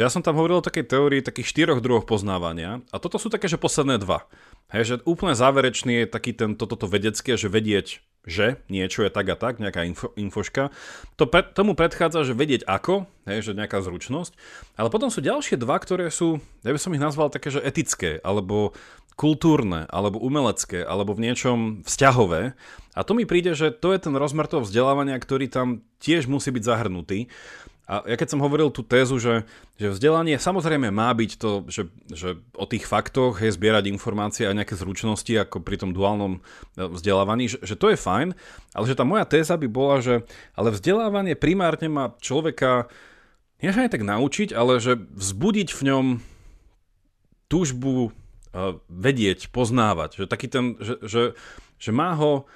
Ja som tam hovoril o takej teórii takých štyroch druhov poznávania a toto sú také, že posledné dva. Hej, že úplne záverečný je taký ten, toto to vedecké, že vedieť, že niečo je tak a tak, nejaká info, infoška. To pre, tomu predchádza, že vedieť ako, hej, že nejaká zručnosť. Ale potom sú ďalšie dva, ktoré sú, ja by som ich nazval také, že etické, alebo kultúrne, alebo umelecké, alebo v niečom vzťahové. A to mi príde, že to je ten rozmer toho vzdelávania, ktorý tam tiež musí byť zahrnutý. A ja keď som hovoril tú tézu, že, že vzdelanie samozrejme má byť to, že, že o tých faktoch je zbierať informácie a nejaké zručnosti ako pri tom duálnom e, vzdelávaní, že, že to je fajn, ale že tá moja téza by bola, že ale vzdelávanie primárne má človeka nie aj tak naučiť, ale že vzbudiť v ňom túžbu vedieť, poznávať. Že taký ten, že, že, že má ho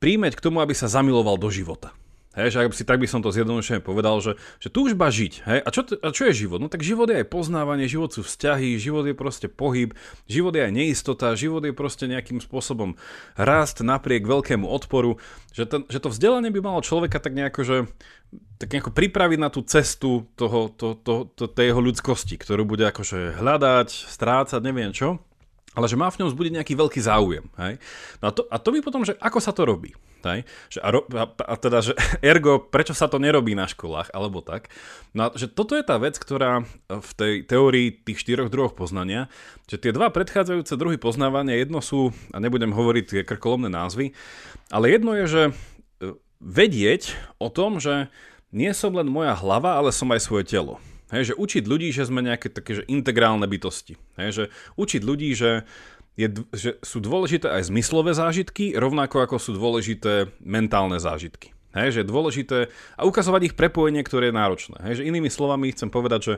príjmeť k tomu, aby sa zamiloval do života. Hej, že ak si tak by som to zjednodušene povedal, že, že túžba žiť. Hej, a, čo, a čo je život? No tak život je aj poznávanie, život sú vzťahy, život je proste pohyb, život je aj neistota, život je proste nejakým spôsobom rast napriek veľkému odporu. Že, ten, že to vzdelanie by malo človeka tak nejako, že, tak nejako pripraviť na tú cestu toho, to, to, to, tej jeho ľudskosti, ktorú bude akože hľadať, strácať, neviem čo ale že má v ňom zbudiť nejaký veľký záujem. Hej? No a, to, a to by potom, že ako sa to robí. Hej? Že a, ro, a, a teda, že ergo, prečo sa to nerobí na školách, alebo tak. No a že toto je tá vec, ktorá v tej teórii tých štyroch druhov poznania, že tie dva predchádzajúce druhy poznávania, jedno sú, a nebudem hovoriť tie krkolomné názvy, ale jedno je, že e, vedieť o tom, že nie som len moja hlava, ale som aj svoje telo. Hej, že učiť ľudí, že sme nejaké také že integrálne bytosti. Hej, že učiť ľudí, že, je, že sú dôležité aj zmyslové zážitky, rovnako ako sú dôležité mentálne zážitky. Hej, že je dôležité a ukazovať ich prepojenie, ktoré je náročné. Hej, že inými slovami chcem povedať, že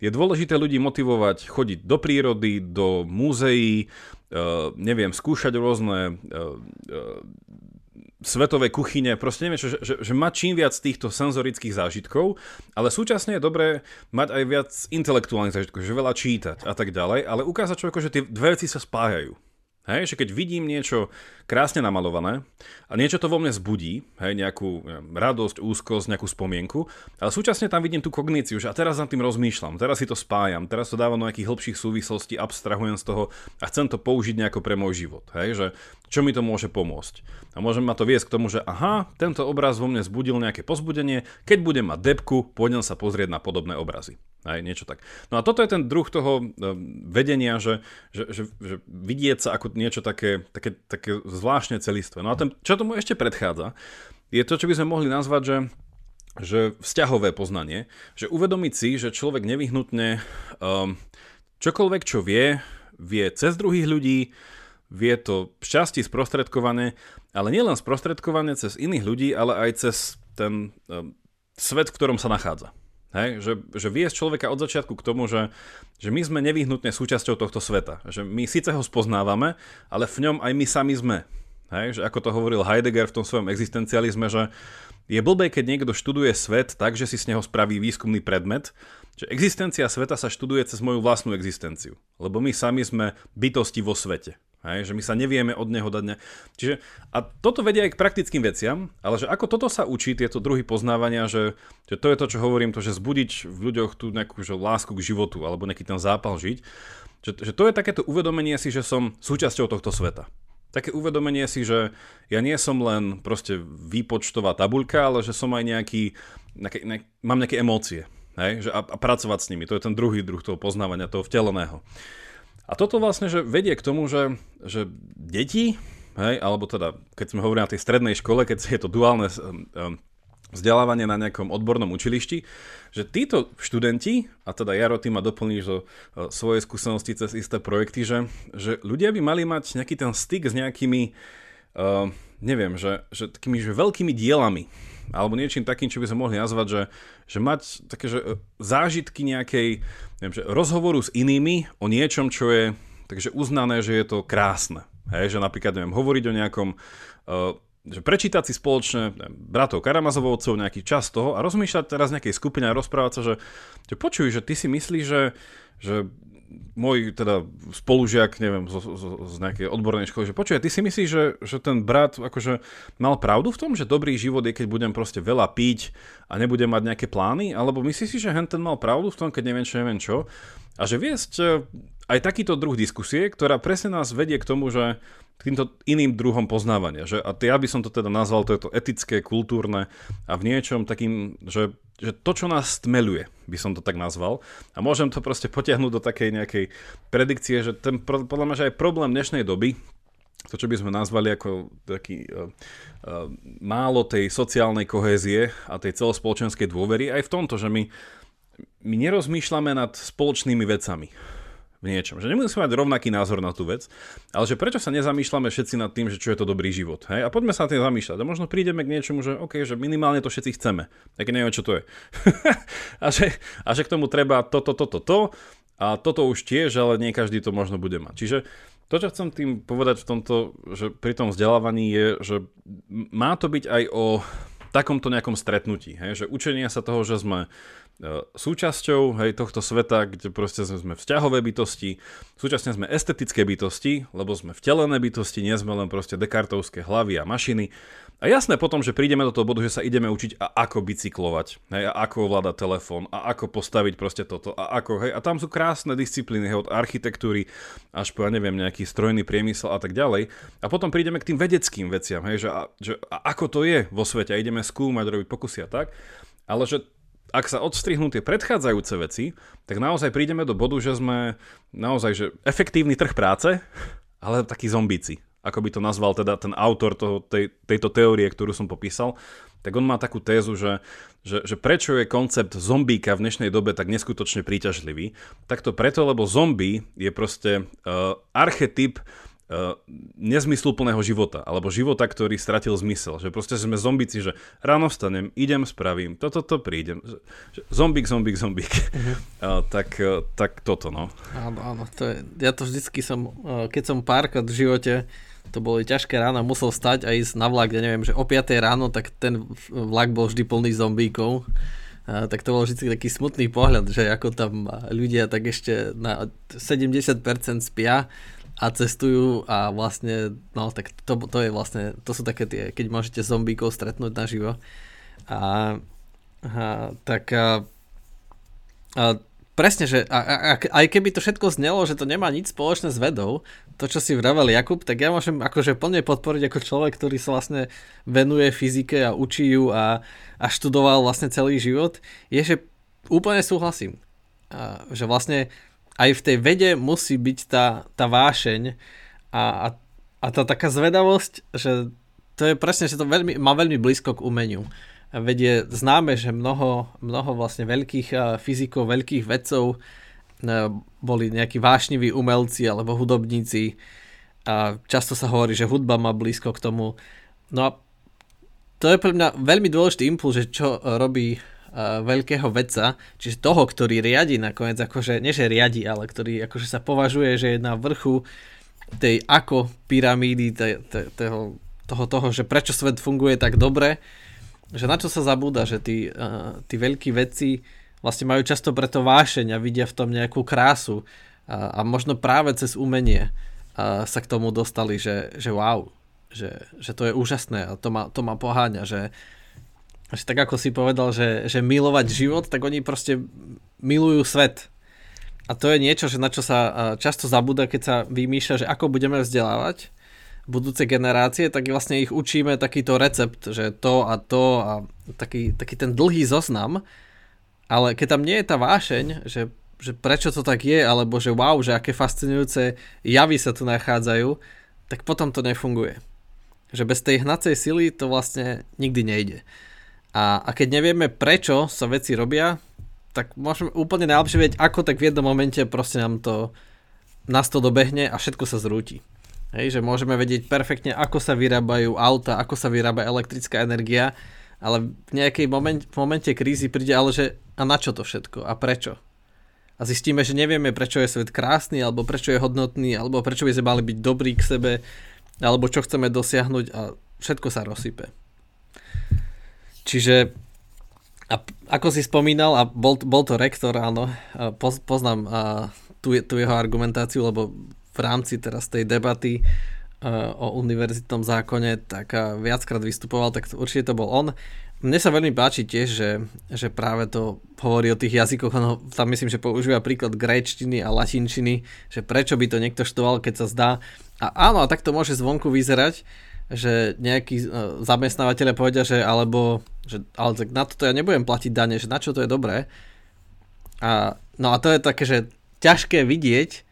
je dôležité ľudí motivovať chodiť do prírody, do múzeí, uh, neviem, skúšať rôzne uh, uh, svetové kuchyne, proste neviem, že, že, že mať čím viac týchto senzorických zážitkov, ale súčasne je dobré mať aj viac intelektuálnych zážitkov, že veľa čítať a tak ďalej, ale ukázať človeku, že tie dve veci sa spájajú. Hej, že keď vidím niečo krásne namalované a niečo to vo mne zbudí, hej, nejakú neviem, radosť, úzkosť, nejakú spomienku, ale súčasne tam vidím tú kogníciu, že a teraz nad tým rozmýšľam, teraz si to spájam, teraz to dávam do nejakých hĺbších súvislostí, abstrahujem z toho a chcem to použiť nejako pre môj život. Hej, že čo mi to môže pomôcť. A môžem ma to viesť k tomu, že aha, tento obraz vo mne zbudil nejaké pozbudenie, keď budem mať depku, pôjdem sa pozrieť na podobné obrazy. Aj niečo tak. No a toto je ten druh toho vedenia, že, že, že, že vidieť sa ako niečo také, také, také zvláštne celistvé. No a ten, čo tomu ešte predchádza, je to, čo by sme mohli nazvať, že, že vzťahové poznanie. Že uvedomiť si, že človek nevyhnutne um, čokoľvek, čo vie, vie cez druhých ľudí, vie to šťastie sprostredkované, ale nielen sprostredkované cez iných ľudí, ale aj cez ten um, svet, v ktorom sa nachádza. Hej, že, že viesť človeka od začiatku k tomu, že, že my sme nevyhnutne súčasťou tohto sveta. Že my síce ho spoznávame, ale v ňom aj my sami sme. Hej, že ako to hovoril Heidegger v tom svojom existencializme, že je blbé, keď niekto študuje svet tak, že si z neho spraví výskumný predmet, že existencia sveta sa študuje cez moju vlastnú existenciu. Lebo my sami sme bytosti vo svete. Hej, že my sa nevieme od neho dať ne... Čiže, a toto vedia aj k praktickým veciam, ale že ako toto sa učí, tieto druhy poznávania, že, že to je to, čo hovorím, to, že zbudiť v ľuďoch tú nejakú že lásku k životu, alebo nejaký ten zápal žiť, že, že to je takéto uvedomenie si, že som súčasťou tohto sveta. Také uvedomenie si, že ja nie som len proste výpočtová tabuľka, ale že som aj nejaký, nejaké, ne, mám nejaké emócie. Hej? Že a, a pracovať s nimi, to je ten druhý druh toho poznávania, toho vteleného. A toto vlastne, že vedie k tomu, že, že deti, hej, alebo teda, keď sme hovorili na tej strednej škole, keď je to duálne um, vzdelávanie na nejakom odbornom učilišti, že títo študenti, a teda Jaro, ty ma doplníš zo svojej skúsenosti cez isté projekty, že, že ľudia by mali mať nejaký ten styk s nejakými, uh, neviem, že, že takými že veľkými dielami, alebo niečím takým, čo by sme mohli nazvať, že, že mať také že e, zážitky nejakej neviem, že rozhovoru s inými o niečom, čo je takže uznané, že je to krásne. Hej, že napríklad, neviem, hovoriť o nejakom uh, že prečítať si spoločne neviem, bratov Karamazovovcov nejaký čas toho a rozmýšľať teraz nejakej skupine a rozprávať sa, že, že počuj, že ty si myslíš, že, že môj teda spolužiak, neviem, z, z, z nejakej odbornej školy, že počuj, ty si myslíš, že, že ten brat akože mal pravdu v tom, že dobrý život je, keď budem proste veľa piť a nebudem mať nejaké plány, alebo myslíš si, že ten mal pravdu v tom, keď neviem čo, neviem čo. A že viesť e, aj takýto druh diskusie, ktorá presne nás vedie k tomu, že týmto iným druhom poznávania. Že, a ja by som to teda nazval, to je to etické, kultúrne a v niečom takým, že, že to, čo nás stmeluje, by som to tak nazval. A môžem to proste potiahnuť do takej nejakej predikcie, že ten, podľa mňa, že aj problém dnešnej doby, to, čo by sme nazvali ako taký uh, uh, málo tej sociálnej kohézie a tej celospoločenskej dôvery, aj v tomto, že my, my nerozmýšľame nad spoločnými vecami v niečom. Že nemusíme mať rovnaký názor na tú vec, ale že prečo sa nezamýšľame všetci nad tým, že čo je to dobrý život. Hej? A poďme sa na tým zamýšľať. A možno prídeme k niečomu, že OK, že minimálne to všetci chceme. Tak neviem, čo to je. a, že, a že k tomu treba toto, toto, toto. A toto už tiež, ale nie každý to možno bude mať. Čiže to, čo chcem tým povedať v tomto, že pri tom vzdelávaní je, že má to byť aj o takomto nejakom stretnutí. Hej? Že učenie sa toho, že sme súčasťou hej, tohto sveta, kde proste sme vzťahové bytosti, súčasne sme estetické bytosti, lebo sme vtelené bytosti, nie sme len proste dekartovské hlavy a mašiny. A jasné potom, že prídeme do toho bodu, že sa ideme učiť a ako bicyklovať, hej, a ako ovládať telefón, a ako postaviť proste toto, a ako, hej, a tam sú krásne disciplíny, hej, od architektúry až po, ja neviem, nejaký strojný priemysel a tak ďalej. A potom prídeme k tým vedeckým veciam, hej, že, a, že a ako to je vo svete, a ideme skúmať, robiť pokusy a tak. Ale že ak sa odstrihnú tie predchádzajúce veci, tak naozaj prídeme do bodu, že sme naozaj že efektívny trh práce, ale takí zombíci. Ako by to nazval teda ten autor toho, tej, tejto teórie, ktorú som popísal, tak on má takú tézu, že, že, že prečo je koncept zombíka v dnešnej dobe tak neskutočne príťažlivý. Tak to preto, lebo zombie je proste uh, archetyp nezmysluplného života, alebo života, ktorý stratil zmysel. Že proste sme zombici, že ráno vstanem, idem, spravím, toto, to prídem. Že, zombík, zombík, zombík. Uh-huh. Uh, tak, uh, tak toto, no. Áno, áno. To je, ja to vždycky som, uh, keď som párkrát v živote to boli ťažké ráno, musel stať a ísť na vlak, ja neviem, že o 5 ráno, tak ten vlak bol vždy plný zombíkov. A, tak to bol vždy taký smutný pohľad, že ako tam ľudia tak ešte na 70% spia a cestujú a vlastne, no tak to, to je vlastne, to sú také tie, keď môžete zombíkov stretnúť naživo. A, a tak a, a presne, že a, a, aj keby to všetko znelo, že to nemá nič spoločné s vedou, to, čo si vravel Jakub, tak ja môžem akože plne podporiť ako človek, ktorý sa vlastne venuje fyzike a učí ju a, a študoval vlastne celý život, je, že úplne súhlasím. A, že vlastne aj v tej vede musí byť tá, tá vášeň a, a, a tá taká zvedavosť, že to je presne, že to veľmi, má veľmi blízko k umeniu. Vedie známe, že mnoho, mnoho vlastne veľkých fyzikov, veľkých vedcov boli nejakí vášniví umelci alebo hudobníci a často sa hovorí, že hudba má blízko k tomu. No a to je pre mňa veľmi dôležitý impuls, že čo robí veľkého vedca, čiže toho, ktorý riadi nakoniec, akože, nie že riadi, ale ktorý akože sa považuje, že je na vrchu tej ako pyramídy, te, te, toho, toho, toho, že prečo svet funguje tak dobre, že na čo sa zabúda, že tí, uh, tí veľkí vedci vlastne majú často preto vášeň a vidia v tom nejakú krásu. A, a možno práve cez umenie a sa k tomu dostali, že, že wow, že, že to je úžasné a to ma, to ma poháňa, že, že tak ako si povedal, že, že milovať život, tak oni proste milujú svet. A to je niečo, že na čo sa často zabúda, keď sa vymýšľa, že ako budeme vzdelávať budúce generácie, tak vlastne ich učíme takýto recept, že to a to a taký, taký ten dlhý zoznam, ale keď tam nie je tá vášeň, že, že prečo to tak je, alebo že wow, že aké fascinujúce javy sa tu nachádzajú, tak potom to nefunguje. Že bez tej hnacej sily to vlastne nikdy nejde. A, a keď nevieme, prečo sa veci robia, tak môžeme úplne najlepšie vedieť, ako tak v jednom momente proste nám to nás to dobehne a všetko sa zrúti. Hej, že môžeme vedieť perfektne, ako sa vyrábajú auta, ako sa vyrába elektrická energia, ale v nejakej moment, v momente krízy príde ale, že a na čo to všetko a prečo? A zistíme, že nevieme, prečo je svet krásny, alebo prečo je hodnotný, alebo prečo by sme mali byť dobrí k sebe, alebo čo chceme dosiahnuť a všetko sa rozsype. Čiže a ako si spomínal, a bol, bol to rektor, áno, poznám tú, tú jeho argumentáciu, lebo v rámci teraz tej debaty uh, o univerzitnom zákone, tak uh, viackrát vystupoval, tak určite to bol on. Mne sa veľmi páči tiež, že, že práve to hovorí o tých jazykoch, no, tam myslím, že používa príklad gréčtiny a latinčiny, že prečo by to niekto štoval, keď sa zdá. A áno, a tak to môže zvonku vyzerať, že nejakí uh, zamestnávateľe povedia, že alebo, že, ale tak na toto ja nebudem platiť dane, že na čo to je dobré. A, no a to je také, že ťažké vidieť,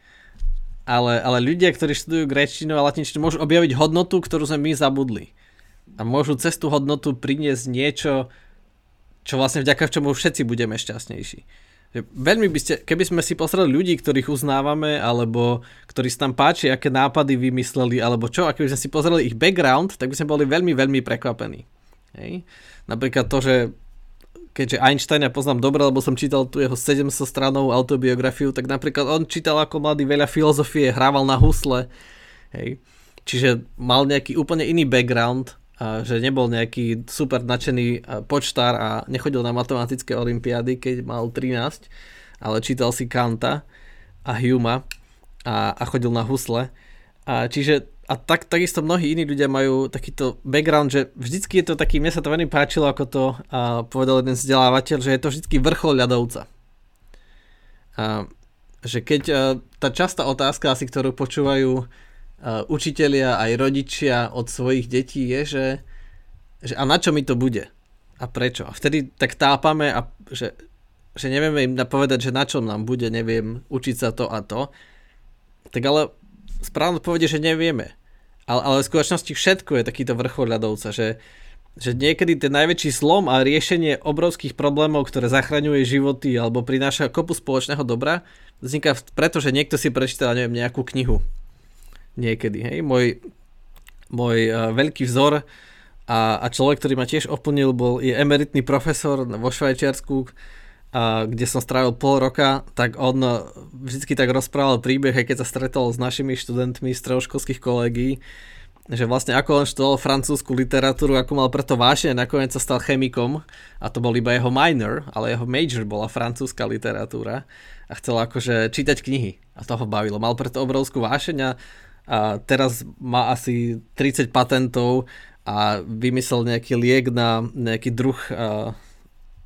ale, ale ľudia, ktorí študujú gréčtinu a latinčinu, môžu objaviť hodnotu, ktorú sme my zabudli. A môžu cez tú hodnotu priniesť niečo, čo vlastne vďaka čomu všetci budeme šťastnejší. Veľmi by ste, keby sme si pozreli ľudí, ktorých uznávame, alebo ktorí sa tam páči, aké nápady vymysleli, alebo čo, a keby sme si pozreli ich background, tak by sme boli veľmi, veľmi prekvapení. Hej? Napríklad to, že keďže Einsteina poznám dobre, lebo som čítal tu jeho 700 stranovú autobiografiu, tak napríklad on čítal ako mladý veľa filozofie, hrával na husle, hej. Čiže mal nejaký úplne iný background, a že nebol nejaký super nadšený počtár a nechodil na matematické olimpiády, keď mal 13, ale čítal si Kanta a Huma a, a chodil na husle. A čiže a tak, takisto mnohí iní ľudia majú takýto background, že vždycky je to taký, mne sa to veľmi páčilo, ako to a, povedal jeden vzdelávateľ, že je to vždycky vrchol ľadovca. A, že keď a, tá častá otázka, asi ktorú počúvajú učitelia aj rodičia od svojich detí je, že, že a na čo mi to bude? A prečo? A vtedy tak tápame a že, že nevieme im napovedať, že na čo nám bude, neviem, učiť sa to a to. Tak ale správne povede, že nevieme. Ale, ale v skutočnosti všetko je takýto vrchol ľadovca, že, že niekedy ten najväčší slom a riešenie obrovských problémov, ktoré zachraňuje životy alebo prináša kopu spoločného dobra, vzniká preto, že niekto si prečítal neviem, nejakú knihu. Niekedy. Hej? Môj, môj uh, veľký vzor a, a človek, ktorý ma tiež oplnil, bol, je emeritný profesor vo Švajčiarsku, a kde som strávil pol roka, tak on vždycky tak rozprával príbeh, aj keď sa stretol s našimi študentmi z stredoškolských kolegí, že vlastne ako on študoval francúzsku literatúru, ako mal preto vášne, nakoniec sa stal chemikom a to bol iba jeho minor, ale jeho major bola francúzska literatúra a chcel akože čítať knihy a to ho bavilo. Mal preto obrovskú vášeň a teraz má asi 30 patentov a vymyslel nejaký liek na nejaký druh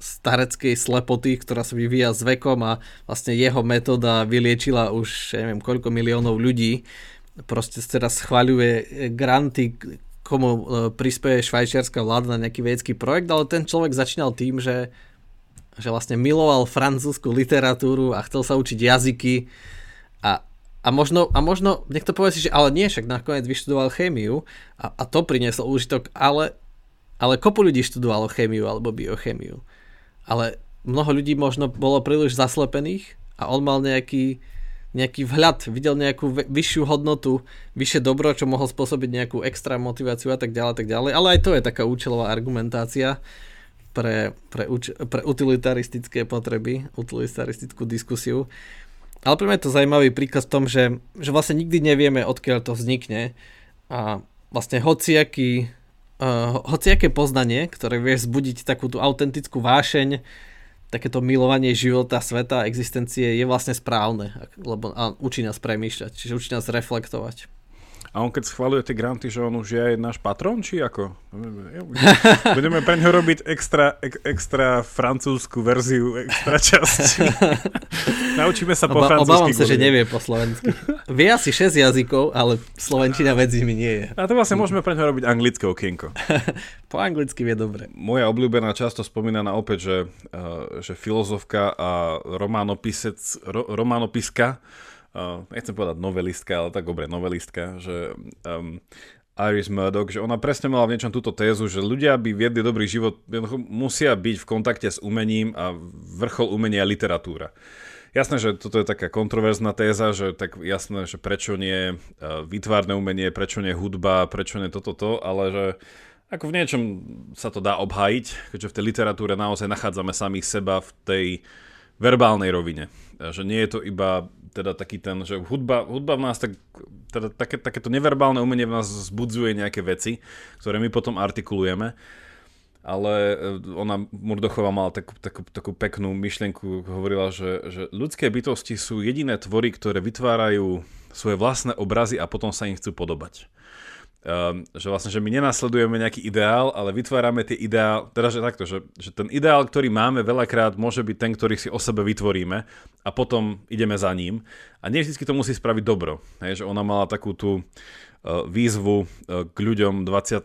stareckej slepoty, ktorá sa vyvíja s vekom a vlastne jeho metóda vyliečila už neviem koľko miliónov ľudí. Proste teraz schváľuje granty, komu e, prispieje švajčiarska vláda na nejaký vedecký projekt, ale ten človek začínal tým, že, že vlastne miloval francúzsku literatúru a chcel sa učiť jazyky a, a možno, a možno niekto povie si, že ale nie, však nakoniec vyštudoval chémiu a, a to prinieslo úžitok, ale, ale kopu ľudí študovalo chémiu alebo biochemiu ale mnoho ľudí možno bolo príliš zaslepených a on mal nejaký, nejaký vhľad, videl nejakú vyššiu hodnotu, vyššie dobro, čo mohol spôsobiť nejakú extra motiváciu a tak ďalej, tak ďalej. Ale aj to je taká účelová argumentácia pre, pre, pre utilitaristické potreby, utilitaristickú diskusiu. Ale pre mňa je to zaujímavý príklad v tom, že, že vlastne nikdy nevieme, odkiaľ to vznikne a vlastne hociaký uh, hociaké poznanie, ktoré vie zbudiť takú tú autentickú vášeň, takéto milovanie života, sveta, existencie je vlastne správne, lebo a učí nás premýšľať, čiže učí nás reflektovať. A on keď schvaluje tie granty, že on už je aj náš patron, či ako? Budeme pre ňo robiť extra, ek, extra francúzsku verziu, extra časť. Naučíme sa po Oba, francúzsky. Obávam sa, že nevie po slovensky. Vie asi 6 jazykov, ale slovenčina medzi nimi nie je. A to vlastne môžeme pre ňo robiť anglické okienko. po anglicky vie dobre. Moja obľúbená často spomínaná opäť, že, uh, že filozofka a románopisec, ro, románopiska uh, nechcem povedať novelistka, ale tak dobre, novelistka, že um, Iris Murdoch, že ona presne mala v niečom túto tézu, že ľudia by viedli dobrý život, musia byť v kontakte s umením a vrchol umenia je literatúra. Jasné, že toto je taká kontroverzná téza, že tak jasné, že prečo nie e, výtvarné umenie, prečo nie hudba, prečo nie toto, to, ale že ako v niečom sa to dá obhájiť, keďže v tej literatúre naozaj nachádzame samých seba v tej verbálnej rovine. Že nie je to iba teda taký ten, že hudba, hudba v nás tak, teda také, takéto neverbálne umenie v nás zbudzuje nejaké veci, ktoré my potom artikulujeme ale e, ona Murdochová mala takú, takú, takú peknú myšlienku, hovorila, že, že ľudské bytosti sú jediné tvory, ktoré vytvárajú svoje vlastné obrazy a potom sa im chcú podobať. Um, že vlastne, že my nenasledujeme nejaký ideál, ale vytvárame tie ideál, teda že takto, že, že ten ideál, ktorý máme veľakrát môže byť ten, ktorý si o sebe vytvoríme a potom ideme za ním a nie vždy to musí spraviť dobro. Hej, že ona mala takú tú uh, výzvu uh, k ľuďom 20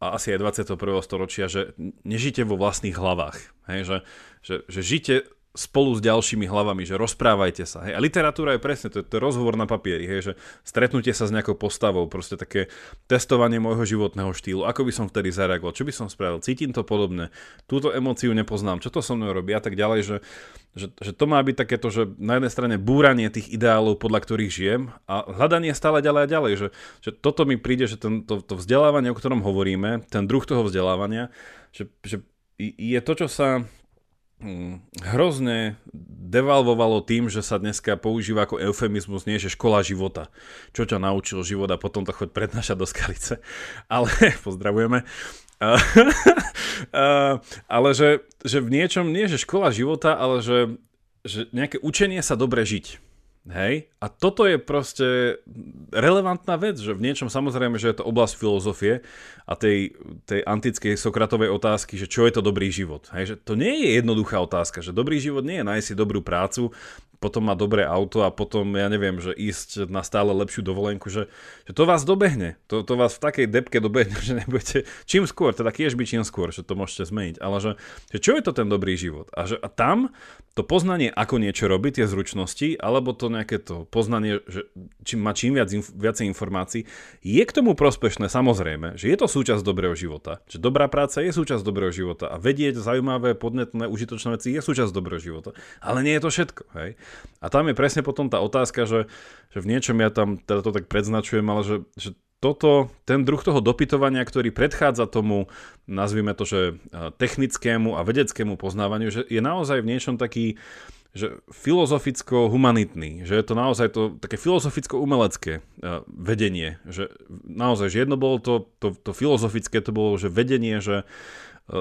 a asi aj 21. storočia, že nežite vo vlastných hlavách. Hej, že, že, že žite spolu s ďalšími hlavami, že rozprávajte sa. Hej. A literatúra je presne, to je, to rozhovor na papieri, hej, že stretnutie sa s nejakou postavou, proste také testovanie môjho životného štýlu, ako by som vtedy zareagoval, čo by som spravil, cítim to podobne, túto emóciu nepoznám, čo to so mnou robí? A tak ďalej, že, že, že to má byť takéto, že na jednej strane búranie tých ideálov, podľa ktorých žijem a hľadanie stále ďalej a ďalej, že, že toto mi príde, že ten, to, to vzdelávanie, o ktorom hovoríme, ten druh toho vzdelávania, že, že je to, čo sa hrozne devalvovalo tým, že sa dneska používa ako eufemizmus, nie že škola života. Čo ťa naučil život a potom to choď prednášať do skalice. Ale, pozdravujeme. ale že, že v niečom nie že škola života, ale že, že nejaké učenie sa dobre žiť. Hej? A toto je proste relevantná vec, že v niečom samozrejme, že je to oblasť filozofie a tej, tej antickej Sokratovej otázky, že čo je to dobrý život. Hej? Že to nie je jednoduchá otázka, že dobrý život nie je nájsť si dobrú prácu, potom má dobré auto a potom, ja neviem, že ísť na stále lepšiu dovolenku, že, že to vás dobehne. To, to vás v takej depke dobehne, že nebudete čím skôr, teda kiež by čím skôr, že to môžete zmeniť. Ale že, že čo je to ten dobrý život? A, že, a tam to poznanie, ako niečo robiť, tie zručnosti, alebo to nejaké to poznanie, že čím má čím viac, inf, viacej informácií, je k tomu prospešné samozrejme, že je to súčasť dobrého života. Že dobrá práca je súčasť dobrého života a vedieť zaujímavé, podnetné, užitočné veci je súčasť dobrého života. Ale nie je to všetko. Hej? A tam je presne potom tá otázka, že, že v niečom ja tam teda to tak predznačujem, ale že, že toto, ten druh toho dopytovania, ktorý predchádza tomu, nazvime to, že technickému a vedeckému poznávaniu, že je naozaj v niečom taký, že filozoficko-humanitný, že je to naozaj to také filozoficko-umelecké vedenie, že naozaj, že jedno bolo to, to, to filozofické, to bolo, že vedenie, že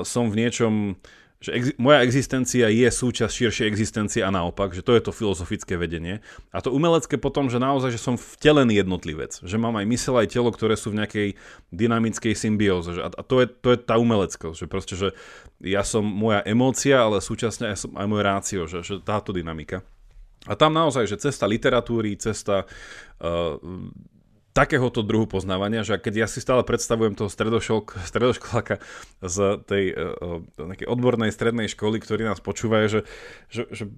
som v niečom že ex- moja existencia je súčasť širšej existencie a naopak, že to je to filozofické vedenie. A to umelecké potom, že naozaj, že som vtelený jednotlivec, že mám aj mysel, aj telo, ktoré sú v nejakej dynamickej symbióze. A, a to, je, to je tá umeleckosť, že proste, že ja som moja emócia, ale súčasne aj, som, aj moje rácio, že, že táto dynamika. A tam naozaj, že cesta literatúry, cesta uh, takéhoto druhu poznávania, že keď ja si stále predstavujem toho stredoškoláka z tej uh, odbornej strednej školy, ktorý nás počúva, že, že, že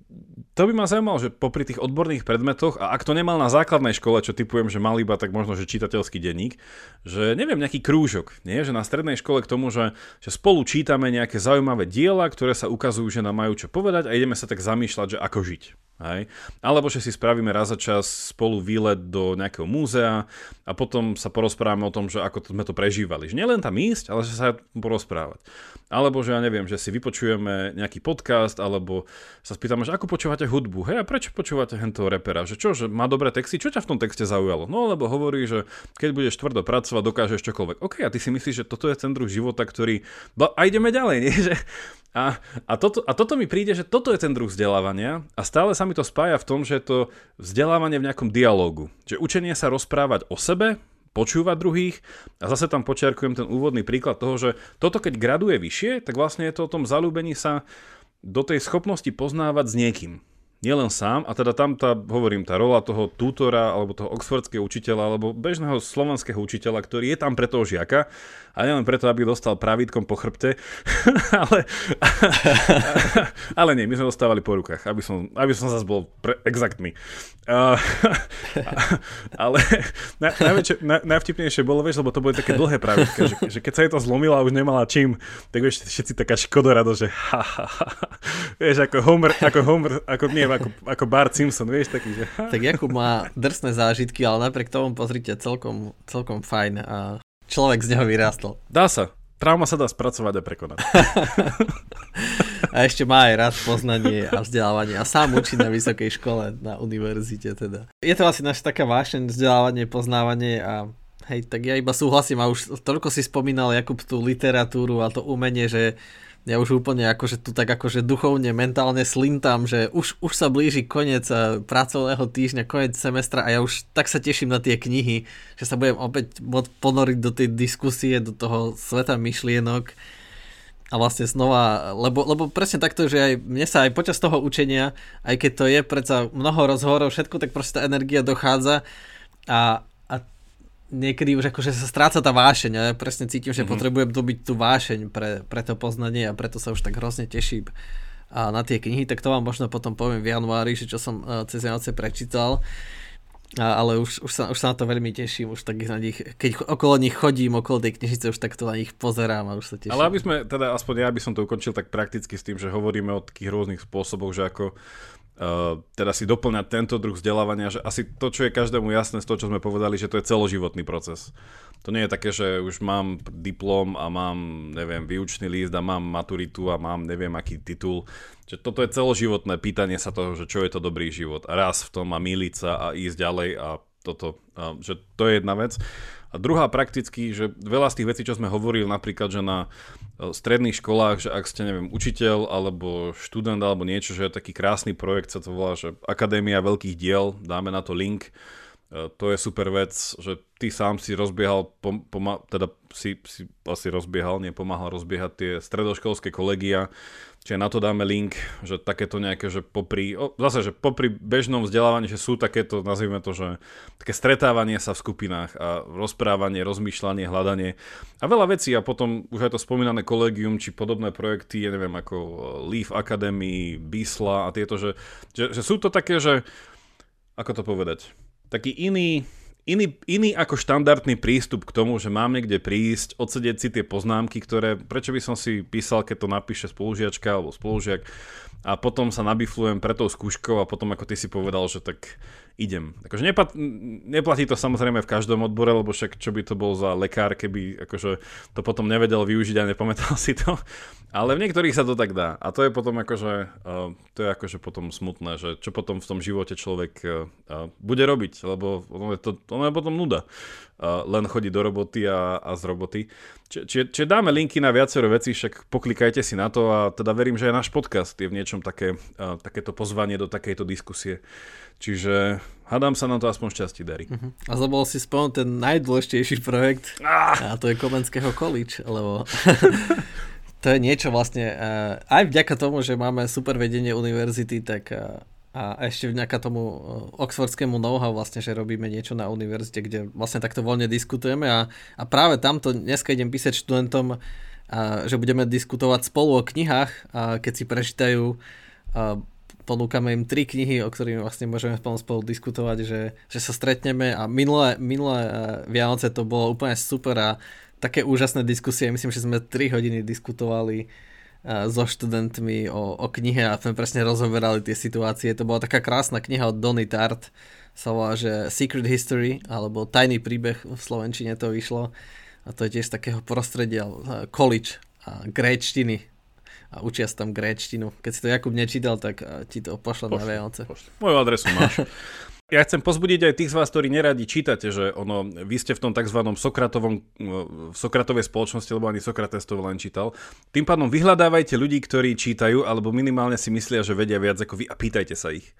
to by ma zaujímalo, že popri tých odborných predmetoch, a ak to nemal na základnej škole, čo typujem, že mal iba tak možno, že čitateľský denník, že neviem, nejaký krúžok, nie? že na strednej škole k tomu, že, že spolu čítame nejaké zaujímavé diela, ktoré sa ukazujú, že nám majú čo povedať a ideme sa tak zamýšľať, že ako žiť. Hej? Alebo že si spravíme raz za čas spolu výlet do nejakého múzea a potom sa porozprávame o tom, že ako sme to prežívali. Že nielen tam ísť, ale že sa porozprávať. Alebo že ja neviem, že si vypočujeme nejaký podcast, alebo sa spýtame, že ako počúvate hudbu. Hej, a prečo počúvate hento repera? Že čo, že má dobré texty? Čo ťa v tom texte zaujalo? No lebo hovorí, že keď budeš tvrdo pracovať, dokážeš čokoľvek. OK, a ty si myslíš, že toto je ten druh života, ktorý... A ideme ďalej, nie? Že a, a, toto, a toto mi príde, že toto je ten druh vzdelávania a stále sa mi to spája v tom, že je to vzdelávanie v nejakom dialógu. Že učenie sa rozprávať sebe, počúvať druhých a zase tam počiarkujem ten úvodný príklad toho, že toto keď graduje vyššie, tak vlastne je to o tom zalúbení sa do tej schopnosti poznávať s niekým. Nielen sám, a teda tam tá, hovorím, tá rola toho tutora, alebo toho oxfordského učiteľa, alebo bežného slovenského učiteľa, ktorý je tam pre toho žiaka, a nielen preto, aby dostal pravítkom po chrbte, ale, ale nie, my sme dostávali po rukách, aby som, aby som zase bol pre, exaktný. Ale na, najväčšie, na, najvtipnejšie bolo, vieš, lebo to boli také dlhé pravítka, že, že keď sa jej to zlomilo a už nemala čím, tak vieš, všetci taká škodorado, že ha, ha, ha, vieš, ako Homer, ako Homer, ako, nie, ako, ako Bart Simpson, vieš, taký, že. Tak Jakub má drsné zážitky, ale napriek tomu pozrite, celkom, celkom fajn a človek z neho vyrástol. Dá sa. Trauma sa dá spracovať a prekonať. a ešte má aj rád poznanie a vzdelávanie a sám učí na vysokej škole, na univerzite teda. Je to asi naša taká vášeň, vzdelávanie, poznávanie a hej, tak ja iba súhlasím a už toľko si spomínal Jakub tú literatúru a to umenie, že ja už úplne akože tu tak akože duchovne, mentálne slintám, že už, už sa blíži koniec eh, pracovného týždňa, koniec semestra a ja už tak sa teším na tie knihy, že sa budem opäť ponoriť do tej diskusie, do toho sveta myšlienok a vlastne znova, lebo, lebo presne takto, že aj mne sa aj počas toho učenia, aj keď to je predsa mnoho rozhovorov, všetko, tak proste tá energia dochádza a, niekedy už akože sa stráca tá vášeň a ja presne cítim, že mm-hmm. potrebujem dobiť tú vášeň pre, pre to poznanie a preto sa už tak hrozne teším a na tie knihy, tak to vám možno potom poviem v januári, že čo som uh, cez Vianoce prečítal. A, ale už, už, sa, už sa na to veľmi teším, už tak na nich, keď okolo nich chodím, okolo tej knižnice, už tak to na nich pozerám a už sa teším. Ale aby sme, teda aspoň ja by som to ukončil tak prakticky s tým, že hovoríme o takých rôznych spôsoboch, že ako teda si doplňať tento druh vzdelávania, že asi to, čo je každému jasné z toho, čo sme povedali, že to je celoživotný proces. To nie je také, že už mám diplom a mám, neviem, výučný líst a mám maturitu a mám neviem aký titul. Že toto je celoživotné pýtanie sa toho, že čo je to dobrý život. A raz v tom a míliť sa a ísť ďalej a toto, uh, že to je jedna vec. A druhá prakticky, že veľa z tých vecí, čo sme hovorili, napríklad, že na e, stredných školách, že ak ste, neviem, učiteľ alebo študent alebo niečo, že je taký krásny projekt, sa to volá, že Akadémia veľkých diel, dáme na to link, e, to je super vec, že ty sám si rozbiehal, pom, teda si, si asi rozbiehal, nepomáhal rozbiehať tie stredoškolské kolegia, Čiže na to dáme link, že takéto nejaké, že popri, o, zase, že popri bežnom vzdelávaní, že sú takéto, nazvime to, že také stretávanie sa v skupinách a rozprávanie, rozmýšľanie, hľadanie. A veľa vecí a potom už aj to spomínané kolegium či podobné projekty, ja neviem, ako Leaf Academy, Bisla a tieto, že, že, že sú to také, že, ako to povedať, taký iný, iný, iný ako štandardný prístup k tomu, že mám niekde prísť, odsedieť si tie poznámky, ktoré, prečo by som si písal, keď to napíše spolužiačka alebo spolužiak a potom sa nabiflujem pre tou skúškou a potom ako ty si povedal, že tak idem. Akože neplat, neplatí to samozrejme v každom odbore, lebo však čo by to bol za lekár, keby akože to potom nevedel využiť a nepamätal si to. Ale v niektorých sa to tak dá. A to je potom akože, uh, to je akože potom smutné, že čo potom v tom živote človek uh, uh, bude robiť, lebo ono je, to, ono je potom nuda. Len chodí do roboty a, a z roboty. Čiže či, či dáme linky na viacero vecí, však poklikajte si na to a teda verím, že aj náš podcast je v niečom také, takéto pozvanie do takejto diskusie. Čiže hádam sa na to aspoň šťastí darí. Uh-huh. A zabol si spomenúť ten najdôležitejší projekt ah! a to je Komenského college, lebo to je niečo vlastne, uh, aj vďaka tomu, že máme super vedenie univerzity, tak uh, a ešte vďaka tomu uh, oxfordskému know-how vlastne, že robíme niečo na univerzite, kde vlastne takto voľne diskutujeme a, a práve tamto dneska idem písať študentom, a, že budeme diskutovať spolu o knihách, a keď si prečítajú ponúkame im tri knihy, o ktorých vlastne môžeme spolu, spolu diskutovať, že, že sa stretneme a minulé, minulé uh, Vianoce to bolo úplne super a také úžasné diskusie, myslím, že sme 3 hodiny diskutovali uh, so študentmi o, o knihe a sme presne rozoberali tie situácie. To bola taká krásna kniha od Donny Tart, sa volá, že Secret History, alebo Tajný príbeh v Slovenčine to vyšlo. A to je tiež z takého prostredia uh, college a gréčtiny a učia sa tam gréčtinu. Keď si to Jakub nečítal, tak eh, ti to pošlo na Vianoce. Moju adresu máš. Ja chcem pozbudiť aj tých z vás, ktorí neradi čítate, že ono, vy ste v tom tzv. Sokratovom, v Sokratovej spoločnosti, lebo ani Sokrates to len čítal. Tým pádom vyhľadávajte ľudí, ktorí čítajú, alebo minimálne si myslia, že vedia viac ako vy a pýtajte sa ich.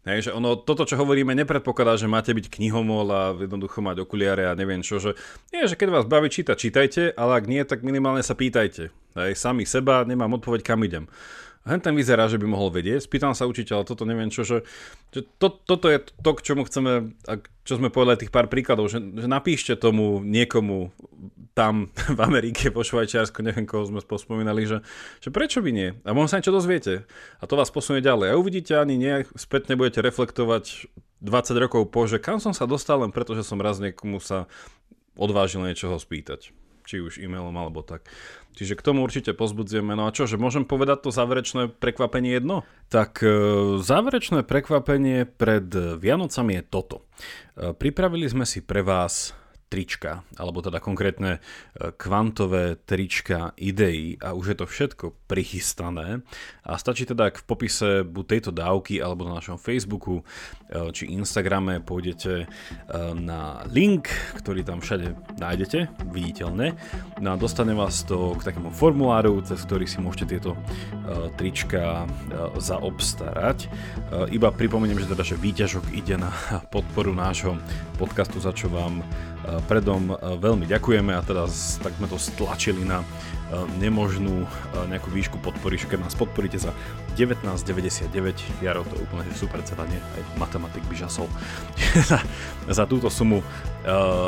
Hej, že ono, toto, čo hovoríme, nepredpokladá, že máte byť knihomol a jednoducho mať okuliare a neviem čo, že nie, že keď vás baví čítať, čítajte, ale ak nie, tak minimálne sa pýtajte. Hej, sami seba, nemám odpoveď, kam idem. hen ten vyzerá, že by mohol vedieť. Spýtam sa učiteľa, toto neviem čo, že, že to, toto je to, k čomu chceme, čo sme povedali tých pár príkladov, že, že napíšte tomu niekomu tam v Amerike, po Švajčiarsku, neviem koho sme spomínali, že, že prečo by nie? A možno sa niečo dozviete. A to vás posunie ďalej. A uvidíte ani nie, spätne budete reflektovať 20 rokov po, že kam som sa dostal len preto, že som raz niekomu sa odvážil niečoho spýtať či už e-mailom alebo tak. Čiže k tomu určite pozbudzujeme. No a čo, že môžem povedať to záverečné prekvapenie jedno? Tak e, záverečné prekvapenie pred Vianocami je toto. E, pripravili sme si pre vás trička, alebo teda konkrétne e, kvantové trička ideí a už je to všetko prichystané a stačí teda, ak v popise buď tejto dávky alebo na našom Facebooku e, či Instagrame pôjdete e, na link, ktorý tam všade nájdete, viditeľne, no a dostane vás to k takému formuláru, cez ktorý si môžete tieto trička zaobstarať. Iba pripomeniem, že teda, že výťažok ide na podporu nášho podcastu, za čo vám predom veľmi ďakujeme a teraz tak sme to stlačili na nemožnú nejakú výšku podpory, keď nás podporíte za 19,99, Jaro, to je úplne super cena, nie? Aj matematik by žasol. za túto sumu,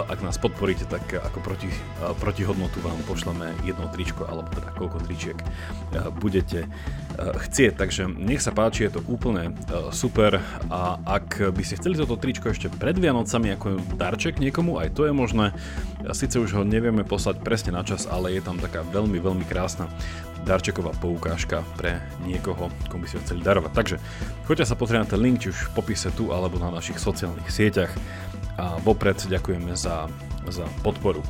ak nás podporíte, tak ako proti, protihodnotu vám pošleme jedno tričko, alebo teda koľko tričiek budete chcieť. Takže nech sa páči, je to úplne super a ak by ste chceli toto tričko ešte pred Vianocami ako darček niekomu, aj to je možné. Sice už ho nevieme poslať presne na čas, ale je tam taká veľmi, veľmi krásna darčeková poukážka pre niekoho, komu by ste chceli darovať. Takže choďte sa pozrieť na ten link, či už v popise tu, alebo na našich sociálnych sieťach a vopred ďakujeme za, za podporu.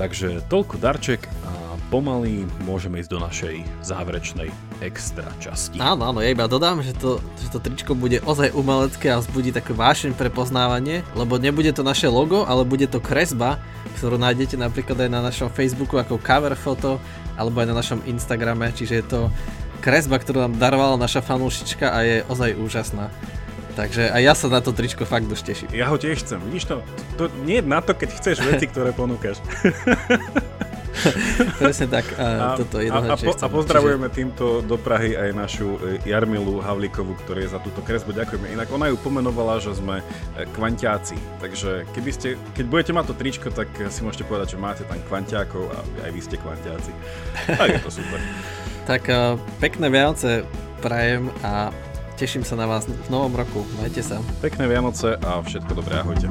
Takže toľko darček a pomaly môžeme ísť do našej záverečnej extra časti. Áno, áno, ja iba dodám, že to, že to tričko bude ozaj umelecké a vzbudí také vášeň pre poznávanie, lebo nebude to naše logo, ale bude to kresba, ktorú nájdete napríklad aj na našom Facebooku ako cover foto alebo aj na našom Instagrame, čiže je to kresba, ktorú nám darovala naša fanúšička a je ozaj úžasná. Takže aj ja sa na to tričko fakt dosť teším. Ja ho tiež chcem, vidíš to? To nie je na to, keď chceš veci, ktoré ponúkaš. Presne tak, a, a toto je a, a, po, a pozdravujeme Čiže... týmto do Prahy aj našu e, Jarmilu Havlíkovú, ktorý je za túto kresbu. Ďakujeme. Inak ona ju pomenovala, že sme e, kvantiáci. Takže keby ste, keď budete mať to tričko, tak si môžete povedať, že máte tam kvantiákov a aj vy ste kvantiáci. Tak je to super. tak uh, pekné Vianoce prajem a Teším sa na vás v novom roku. Majte sa. Pekné Vianoce a všetko dobré. Ahojte.